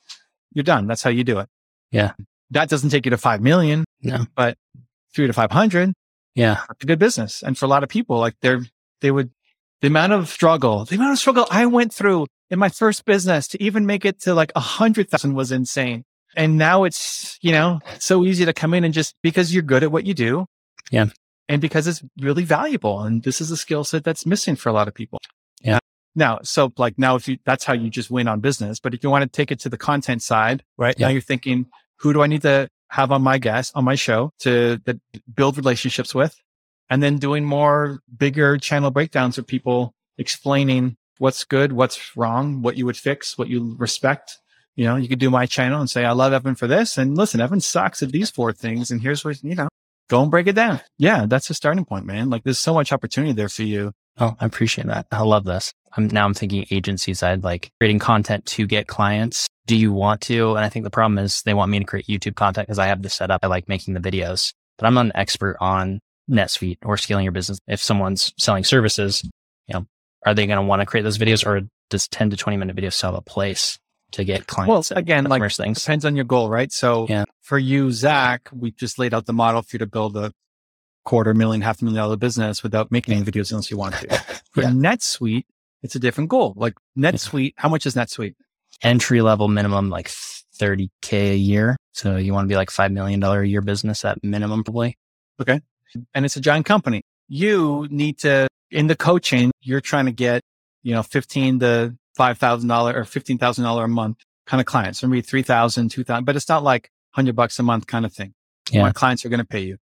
you're done. That's how you do it. Yeah. That doesn't take you to 5 million, no. but three to 500. Yeah. a good business. And for a lot of people, like they're, they would, the amount of struggle, the amount of struggle I went through in my first business to even make it to like a hundred thousand was insane. And now it's, you know, so easy to come in and just because you're good at what you do. Yeah and because it's really valuable. And this is a skill set that's missing for a lot of people. Yeah. Now, so like now, if you, that's how you just win on business. But if you want to take it to the content side, right yeah. now you're thinking, who do I need to have on my guest on my show to build relationships with? And then doing more bigger channel breakdowns of people explaining what's good, what's wrong, what you would fix, what you respect. You know, you could do my channel and say, I love Evan for this. And listen, Evan sucks at these four things. And here's what, you know, go and break it down. Yeah, that's a starting point, man. Like there's so much opportunity there for you. Oh, I appreciate that. I love this. I'm now I'm thinking agency side, like creating content to get clients. Do you want to? And I think the problem is they want me to create YouTube content because I have this set up. I like making the videos, but I'm not an expert on NetSuite or scaling your business. If someone's selling services, you know, are they going to want to create those videos or does 10 to 20 minute videos sell a place to get clients? Well, again, like things? depends on your goal, right? So yeah for you, Zach, we just laid out the model for you to build a quarter million, half a million dollar business without making any videos unless you want to. (laughs) For yeah. NetSuite, it's a different goal. Like NetSuite, how much is NetSuite? Entry level minimum, like 30K a year. So you want to be like $5 million a year business at minimum, probably. Okay. And it's a giant company. You need to, in the coaching, you're trying to get, you know, 15 to $5,000 or $15,000 a month kind of clients. Maybe 3,000, 2,000, but it's not like hundred bucks a month kind of thing. Yeah. My clients are going to pay you,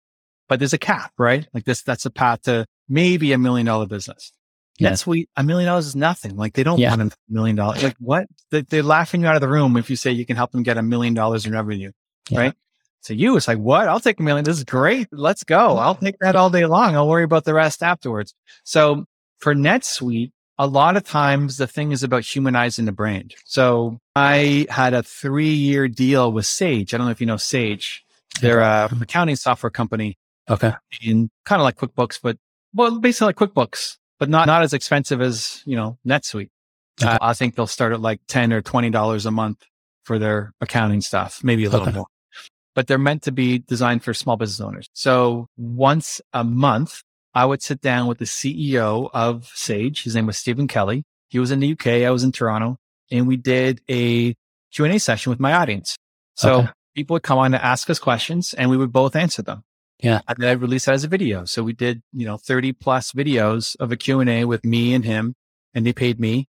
but there's a cap, right? Like this, that's a path to maybe a million dollar business. Yeah. NetSuite, a million dollars is nothing. Like they don't Yeah. want a million dollars. Like what? They, they're laughing you out of the room if you say you can help them get a million dollars in revenue, Yeah. right? So you, it's like, what? I'll take a million. This is great. Let's go. I'll take that all day long. I'll worry about the rest afterwards. So for NetSuite, a lot of times the thing is about humanizing the brand. So I had a three year deal with Sage. I don't know if you know Sage. They're a accounting software company Okay. in kind of like QuickBooks, but well, basically like QuickBooks, but not, not as expensive as, you know, NetSuite. Okay. Uh, I think they'll start at like 10 or $20 a month for their accounting stuff, maybe a little Okay. more, but they're meant to be designed for small business owners. So once a month, I would sit down with the CEO of Sage. His name was Stephen Kelly. He was in the UK. I was in Toronto and we did a Q&A session with my audience. So Okay. people would come on to ask us questions and we would both answer them. Yeah. And then I released that as a video. So we did, you know, 30 plus videos of a Q&A with me and him and they paid me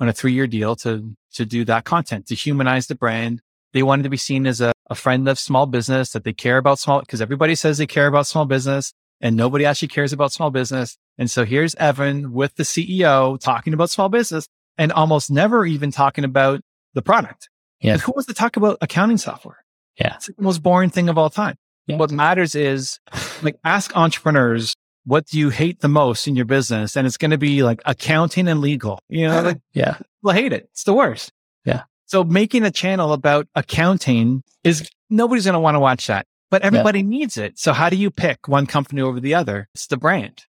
on a three year deal to, to do that content, to humanize the brand. They wanted to be seen as a, a friend of small business, that they care about small, because everybody says they care about small business and nobody actually cares about small business. And so here's Evan with the CEO talking about small business and almost never even talking about the product. Yeah. Like, who wants to talk about accounting software? Yeah. It's like the most boring thing of all time. Yeah. What matters is like ask entrepreneurs, what do you hate the most in your business? And it's going to be like accounting and legal. You know, like (laughs) Yeah. people hate it. It's the worst. Yeah. So making a channel about accounting is nobody's going to want to watch that, but everybody needs it. So how do you pick one company over the other? It's the brand,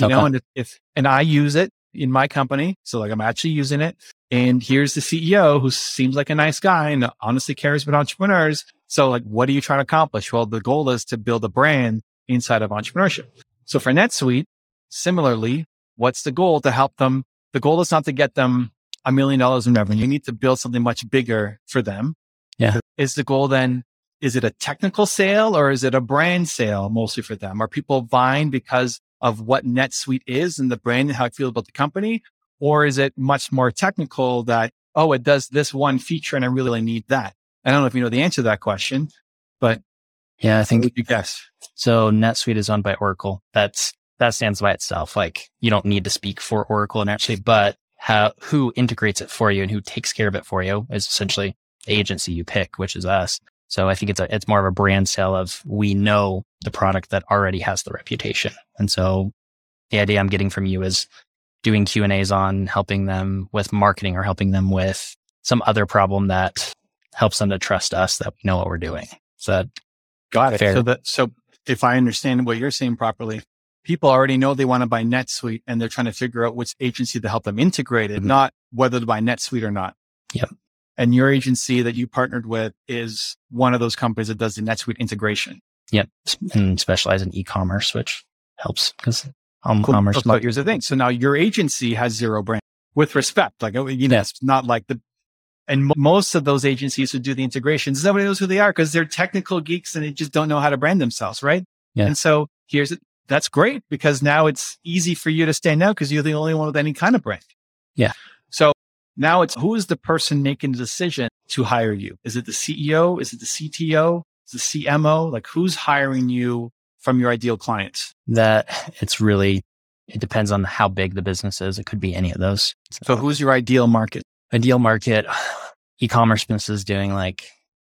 you know, and if, if, and I use it in my company. So like I'm actually using it and here's the CEO who seems like a nice guy and honestly cares about entrepreneurs. So like, what are you trying to accomplish? Well, the goal is to build a brand inside of entrepreneurship. So for NetSuite, similarly, what's the goal to help them? The goal is not to get them a million dollars in revenue. You need to build something much bigger for them. Yeah. Is the goal then, is it a technical sale or is it a brand sale mostly for them? Are people buying because of what NetSuite is and the brand and how I feel about the company? Or is it much more technical that, oh, it does this one feature and I really need that? I don't know if you know the answer to that question, but Yeah. I think you guess? so. NetSuite is owned by Oracle. That's, that stands by itself. Like you don't need to speak for Oracle and actually, but how, who integrates it for you and who takes care of it for you is essentially the agency you pick, which is us. So I think it's a, it's more of a brand sale of we know the product that already has the reputation. And so the idea I'm getting from you is doing Q and A's on helping them with marketing or helping them with some other problem that helps them to trust us that we know what we're doing. So that Got it. Fair. So that, so if I understand what you're saying properly, people already know they want to buy NetSuite and they're trying to figure out which agency to help them integrate it, Mhm. not whether to buy NetSuite or not. Yep. And your agency that you partnered with is one of those companies that does the NetSuite integration. Yep. And specialize in e-commerce, which helps because um, Cool. commerce. So here's the thing. So now your agency has zero brand with respect. Like, oh, you know, Yeah. it's not like the, and mo- most of those agencies who do the integrations, nobody knows who they are because they're technical geeks and they just don't know how to brand themselves. Right. Yeah. And so here's it. That's great because now it's easy for you to stand out because you're the only one with any kind of brand. Yeah. So now it's who is the person making the decision to hire you? Is it the CEO? Is it the CTO? Is it the CMO? Like who's hiring you from your ideal clients? that it's really, it depends on how big the business is. It could be any of those. So who's your ideal market? Ideal market, e-commerce businesses doing like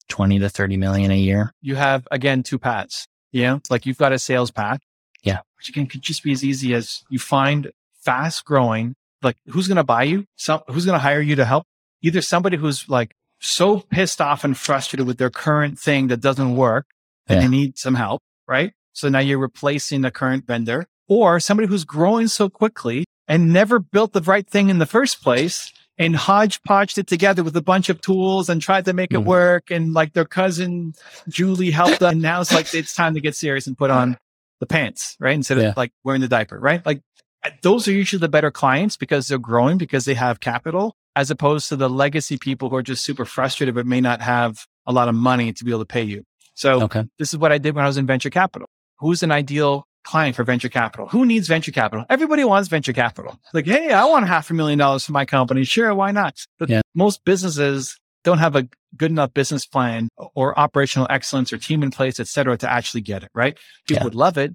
20 to 30 million a year. you have again two paths. Yeah. Like you've got a sales path. Yeah. Which again could just be as easy as you find fast growing, like who's going to buy you? Some, who's going to hire you to help? Either somebody who's like so pissed off and frustrated with their current thing that doesn't work and Yeah. they need some help, right? So now you're replacing the current vendor or somebody who's growing so quickly and never built the right thing in the first place and hodgepodged it together with a bunch of tools and tried to make it Mhm. work. And like their cousin Julie helped them. And now it's like it's time to get serious and put on the pants, right? Instead Yeah. of like wearing the diaper, right? Like those are usually the better clients because they're growing because they have capital as opposed to the legacy people who are just super frustrated but may not have a lot of money to be able to pay you. So Okay. this is what I did when I was in venture capital. Who's an ideal client for venture capital? Who needs venture capital? Everybody wants venture capital. Like, hey, I want half a million dollars for my company. Sure, why not? But Yeah. most businesses don't have a good enough business plan or operational excellence or team in place, et cetera, to actually get it, right? People Yeah. would love it,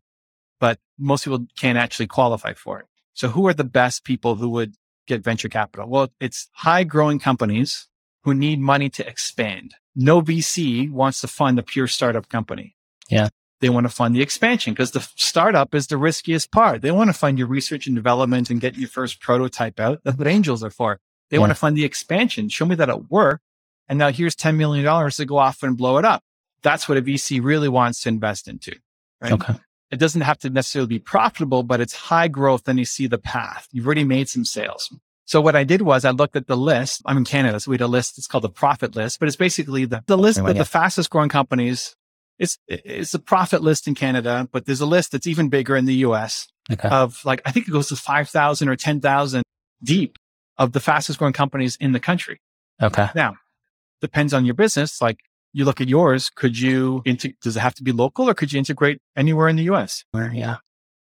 but most people can't actually qualify for it. So who are the best people who would get venture capital? Well, it's high growing companies who need money to expand. No VC wants to fund a pure startup company. Yeah. They want to fund the expansion because the startup is the riskiest part. They want to fund your research and development and get your first prototype out. (laughs) That's what angels are for. They Yeah. want to fund the expansion. Show me that it worked. And now here's $10 million to go off and blow it up. That's what a VC really wants to invest into. Right. Okay. It doesn't have to necessarily be profitable, but it's high growth. Then you see the path. You've already made some sales. So what I did was I looked at the list. I'm in Canada, so we had a list. It's called the profit list, but it's basically the, the list of the fastest growing companies. It's, it's a profit list in Canada, but there's a list that's even bigger in the US Okay. of like, I think it goes to 5,000 or 10,000 deep of the fastest growing companies in the country. Okay. Now, depends on your business. Like you look at yours, could you, does it have to be local or could you integrate anywhere in the US? Where, yeah.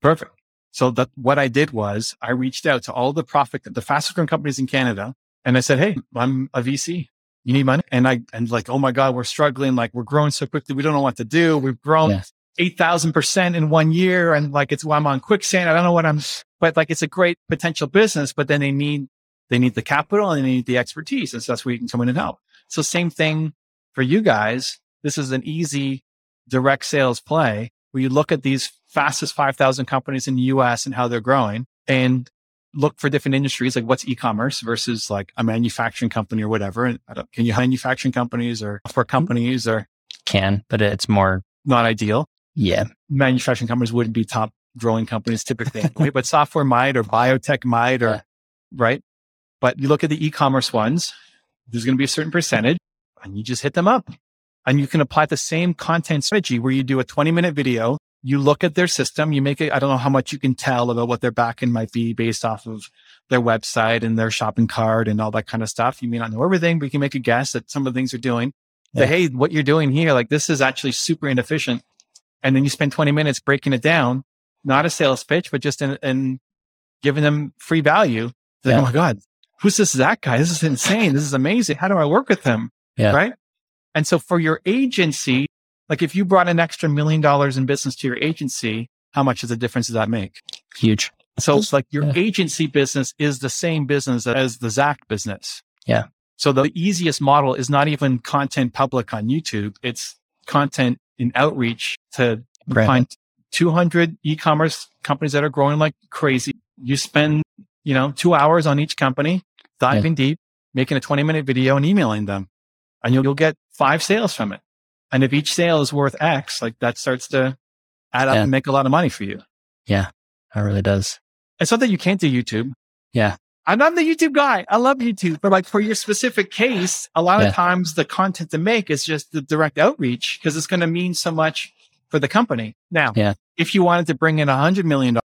Perfect. So that what I did was I reached out to all the profit, the fastest growing companies in Canada. And I said, Hey, I'm a VC. You need money. And I, and like, Oh my God, we're struggling. Like we're growing so quickly. We don't know what to do. We've grown Yeah. 8,000% in one year. And like, it's, well, I'm on quicksand. I don't know what I'm, but like, it's a great potential business, but then they need, they need the capital and they need the expertise. And so that's where you can come in and help. So same thing for you guys. This is an easy direct sales play where you look at these fastest 5,000 companies in the US and how they're growing and look for different industries, like what's e-commerce versus like a manufacturing company or whatever. And I don't, can you manufacturing companies or software mm-hmm. companies or Can, but it's more, not ideal. yeah. Manufacturing companies wouldn't be top growing companies typically, anyway, (laughs) but software might or biotech might or Yeah. right. But you look at the e-commerce ones, there's going to be a certain percentage and you just hit them up and you can apply the same content strategy where you do a 20 minute video. You look at their system, you make it. I don't know how much you can tell about what their backend might be based off of their website and their shopping cart and all that kind of stuff. You may not know everything, but you can make a guess that some of the things they're doing. Say, Yeah. hey, what you're doing here, like this is actually super inefficient. And then you spend 20 minutes breaking it down, not a sales pitch, but just in, in giving them free value. They're Yeah. like, oh my God, who's this that guy? This is insane. This is amazing. How do I work with him? Yeah. Right. And so for your agency, like if you brought an extra million dollars in business to your agency, how much of a difference does that make? Huge. So it's like your Yeah. agency business is the same business as the Zach business. Yeah. So the easiest model is not even content public on YouTube. It's content in outreach to Right. find 200 e-commerce companies that are growing like crazy. You spend, you know, two hours on each company, diving deep, making a 20 minute video and emailing them and you'll, you'll get five sales from it. And if each sale is worth X, like that starts to add up Yeah. and make a lot of money for you. Yeah, it really does. It's not that you can't do YouTube. Yeah. I'm not the YouTube guy. I love YouTube, but like for your specific case, a lot Yeah. of times the content to make is just the direct outreach because it's going to mean so much for the company. Now, Yeah. if you wanted to bring in a hundred million dollars,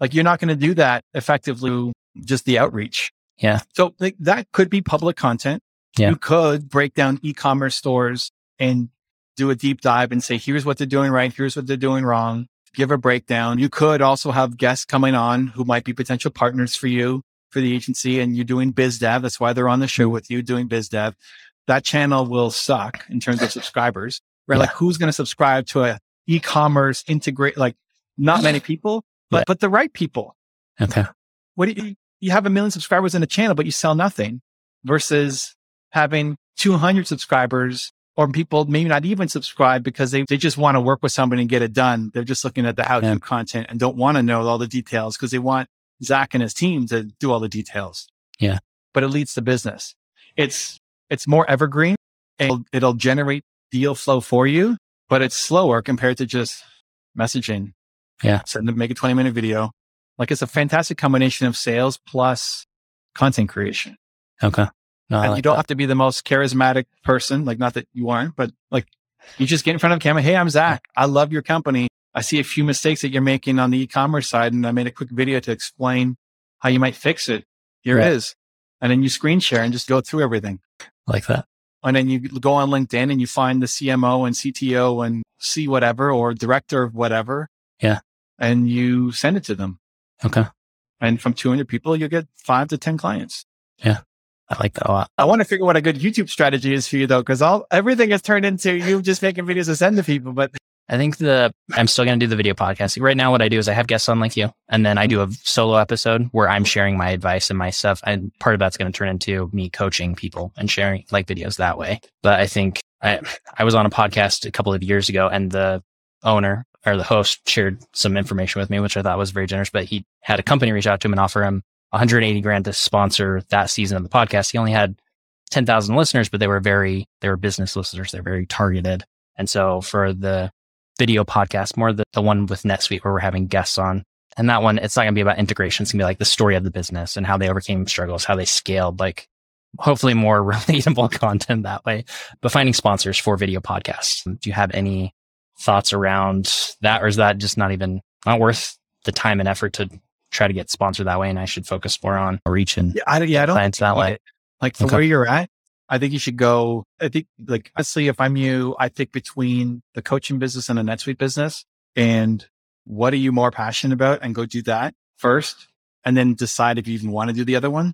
like you're not going to do that effectively, just the outreach. Yeah. So like, that could be public content. Yeah. You could break down e-commerce stores and do a deep dive and say, here's what they're doing right. Here's what they're doing wrong. Give a breakdown. You could also have guests coming on who might be potential partners for you for the agency and you're doing biz dev. That's why they're on the show mm-hmm. with you doing biz dev. That channel will suck in terms of subscribers, right? Yeah. Like who's going to subscribe to a e-commerce integrate? Like not many people, but, Yeah. but the right people. Okay. What do you, you have a million subscribers in a channel, but you sell nothing versus having 200 subscribers or people maybe not even subscribe because they, they just want to work with somebody and get it done. They're just looking at the how to Yeah. content and don't want to know all the details because they want Zach and his team to do all the details. Yeah. But it leads to business. It's, it's more evergreen and it'll, it'll generate deal flow for you, but it's slower compared to just messaging. Yeah. Send them, make a 20 minute video. Like it's a fantastic combination of sales plus content creation. Okay. No, and like you don't that. have to be the most charismatic person. Like, not that you aren't, but like you just get in front of the camera. Hey, I'm Zach. I love your company. I see a few mistakes that you're making on the e-commerce side. And I made a quick video to explain how you might fix it. Here Right. it is. And then you screen share and just go through everything. like that. And then you go on LinkedIn and you find the CMO and CTO and C whatever or director of whatever. Yeah. And you send it to them. Okay. And from 200 people, you get five to 10 clients. I I like that a lot. I want to figure what a good YouTube strategy is for you though, because all everything has turned into you just making videos to send to people. But I think the I'm still going to do the video podcasting. Right now, what I do is I have guests on like you, and then I do a solo episode where I'm sharing my advice and my stuff. And part of that's going to turn into me coaching people and sharing like videos that way. But I think I I was on a podcast a couple of years ago, and the owner or the host shared some information with me, which I thought was very generous. But he had a company reach out to him and offer him 180 grand to sponsor that season of the podcast. He only had 10,000 listeners, but they were very they were business listeners. They're very targeted. And so for the video podcast, more the, the one with NetSuite where we're having guests on. And that one, it's not going to be about integration. It's going to be like the story of the business and how they overcame struggles, how they scaled, like hopefully more (laughs) relatable content that way. But finding sponsors for video podcasts. Do you have any thoughts around that? Or is that just not even not worth the time and effort to try to get sponsored that way? And I should focus more on reach and yeah, I, yeah, I don't clients that way. Like for Okay. where you're at, I think you should go. I think like honestly, if I'm you, I think between the coaching business and the NetSuite business and what are you more passionate about and go do that first and then decide if you even want to do the other one.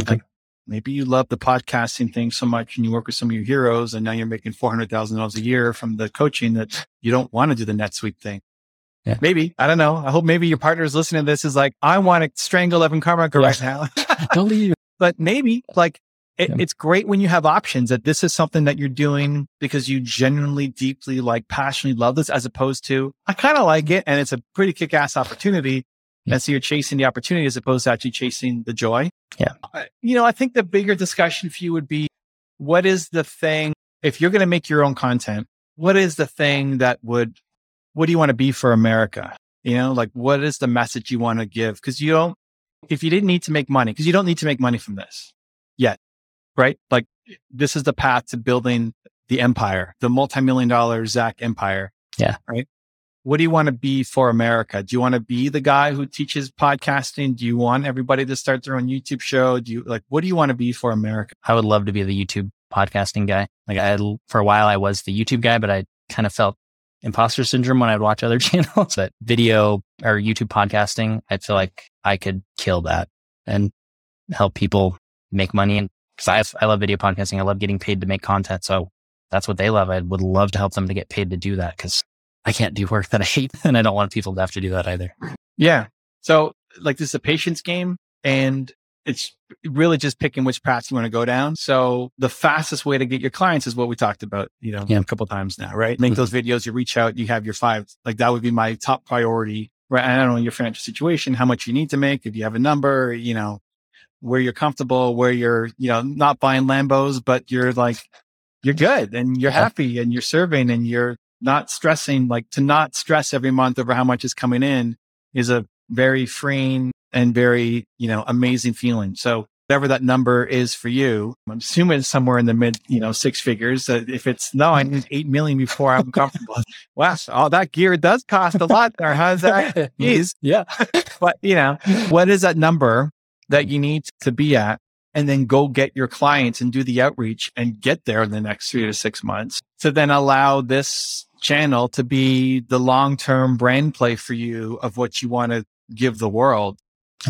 Okay. Like maybe you love the podcasting thing so much and you work with some of your heroes and now you're making $400,000 a year from the coaching that you don't want to do the NetSuite thing. Yeah. Maybe. I don't know. I hope maybe your partner is listening to this is like, I want to strangle Evan Carmichael Yeah. right now. (laughs) Don't leave. but maybe like it, Yeah. it's great when you have options that this is something that you're doing because you genuinely deeply like passionately love this as opposed to i kind of like it and it's a pretty kick-ass opportunity Yeah. and so you're chasing the opportunity as opposed to actually chasing the joy Yeah. You know i think the bigger discussion for you would be what is the thing if you're going to make your own content what is the thing that would what do you want to be for america? You know like what is the message you want to give? Because you don't if you didn't need to make money because you don't need to make money from this yet right? Like this is the path to building the empire the multi-million dollar zach empire Yeah. right? What do you want to be for america? Do you want to be the guy who teaches podcasting? Do you want everybody to start their own youtube show? Do you like what do you want to be for america? I would love to be the YouTube podcasting guy. Like I for a while, I was the YouTube guy, but I kind of felt imposter syndrome when I'd watch other (laughs) channels. But video or YouTube podcasting, I feel like I could kill that and help people make money. And because I, I love video podcasting, I love getting paid to make content. So that's what they love. I would love to help them to get paid to do that because I can't do work (laughs) that I hate, and I don't want people to have to do that either. Yeah. So like this is a patience game and it's really just picking which path you want to go down. So the fastest way to get your clients is what we talked about, you know, Yeah. a couple times now, right? Make those mm-hmm. videos, you reach out, you have your five, like that would be my top priority, right? I don't know your financial situation, how much you need to make, if you have a number, you know, where you're comfortable, where you're, you know, not buying Lambos, but you're like, you're good and you're happy and you're serving and you're not stressing, like to not stress every month over how much is coming in is a very freeing and very, you know, amazing feeling. So whatever that number is for you, I'm assuming it's somewhere in the mid, you know, six figures. Uh, if it's no, I need eight million before I'm comfortable. (laughs) wow, all that gear does cost a lot there. How's (laughs) that? Jeez. yeah. (laughs) But you know, what is that number that you need to be at? And then go get your clients and do the outreach and get there in the next three to six months to then allow this channel to be the long term brand play for you of what you want to give the world.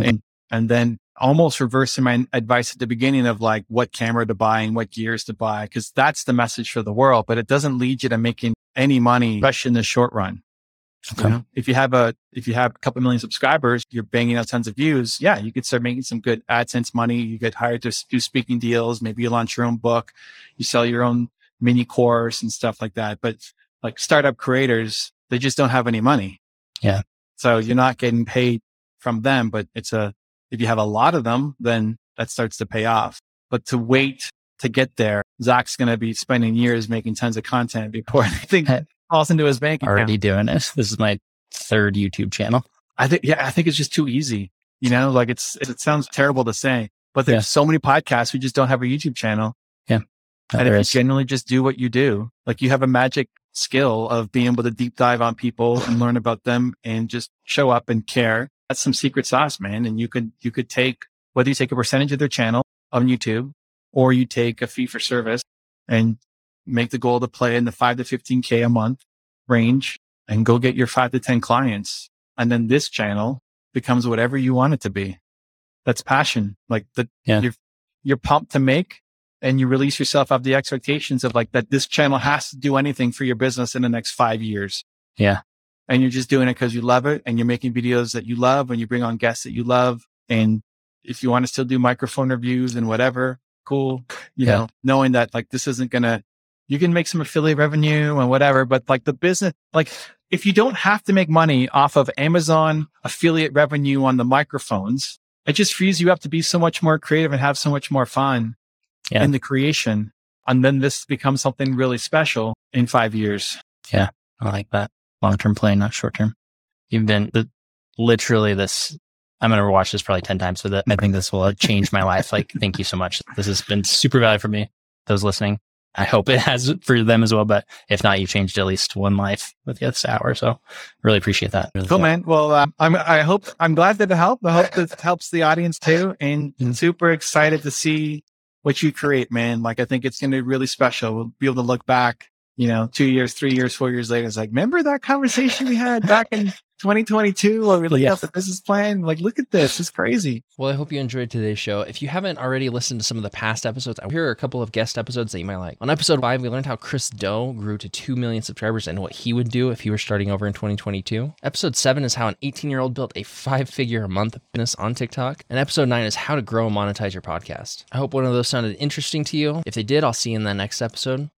And, and then almost reversing my advice at the beginning of like what camera to buy and what gears to buy, because that's the message for the world, but it doesn't lead you to making any money, especially in the short run. You Okay. know, if you have a if you have a couple million subscribers, you're banging out tons of views. Yeah, you could start making some good AdSense money. You get hired to do speaking deals. Maybe you launch your own book. You sell your own mini course and stuff like that. But like startup creators, they just don't have any money. Yeah. So you're not getting paid from them. But it's a if you have a lot of them, then that starts to pay off. But to wait to get there, Zach's going to be spending years making tons of content before (laughs) anything falls into his bank account. Already doing it. This is my third YouTube channel. I think, yeah, I think it's just too easy. You know, like it's, it sounds terrible to say, but there's Yeah. so many podcasts who just don't have a YouTube channel. Yeah. And if is. you genuinely just do what you do, like you have a magic skill of being able to deep dive on people and learn about them and just show up and care. That's some secret sauce, man. And you could, you could take, whether you take a percentage of their channel on YouTube or you take a fee for service and make the goal to play in the five to 15K a month range and go get your five to 10 clients. And then this channel becomes whatever you want it to be. That's passion. Like the, Yeah. you're, you're pumped to make and you release yourself of the expectations of like that this channel has to do anything for your business in the next five years. Yeah. And you're just doing it because you love it and you're making videos that you love and you bring on guests that you love. And if you want to still do microphone reviews and whatever, cool. You Yeah. know, knowing that like this isn't going to, you can make some affiliate revenue and whatever, but like the business, like if you don't have to make money off of Amazon affiliate revenue on the microphones, it just frees you up to be so much more creative and have so much more fun Yeah. in the creation. And then this becomes something really special in five years. Yeah. I like that. Long term play, not short term. You've been the, literally this. I'm going to watch this probably 10 times with it. I think this will uh, (laughs) change my life. Like, thank you so much. This has been super valuable for me, those listening. I hope it has for them as well. But if not, you changed at least one life with this hour. So really appreciate that. Really Cool, man. Well, uh, I'm, I hope, I'm glad that it helped. I hope this helps the audience too. And Mhm. super excited to see what you create, man. Like, I think it's going to be really special. We'll be able to look back, you know, two years, three years, four years later. It's like, remember that conversation we had back in (laughs) 2022 where we laid Yeah. out the business plan? Like, look at this. It's crazy. Well, I hope you enjoyed today's show. If you haven't already listened to some of the past episodes, here are a couple of guest episodes that you might like. On episode five, we learned how Chris Do grew to 2 million subscribers and what he would do if he were starting over in 2022. Episode seven is how an 18 year old built a five figure a month business on TikTok. And episode nine is how to grow and monetize your podcast. I hope one of those sounded interesting to you. If they did, I'll see you in the next episode.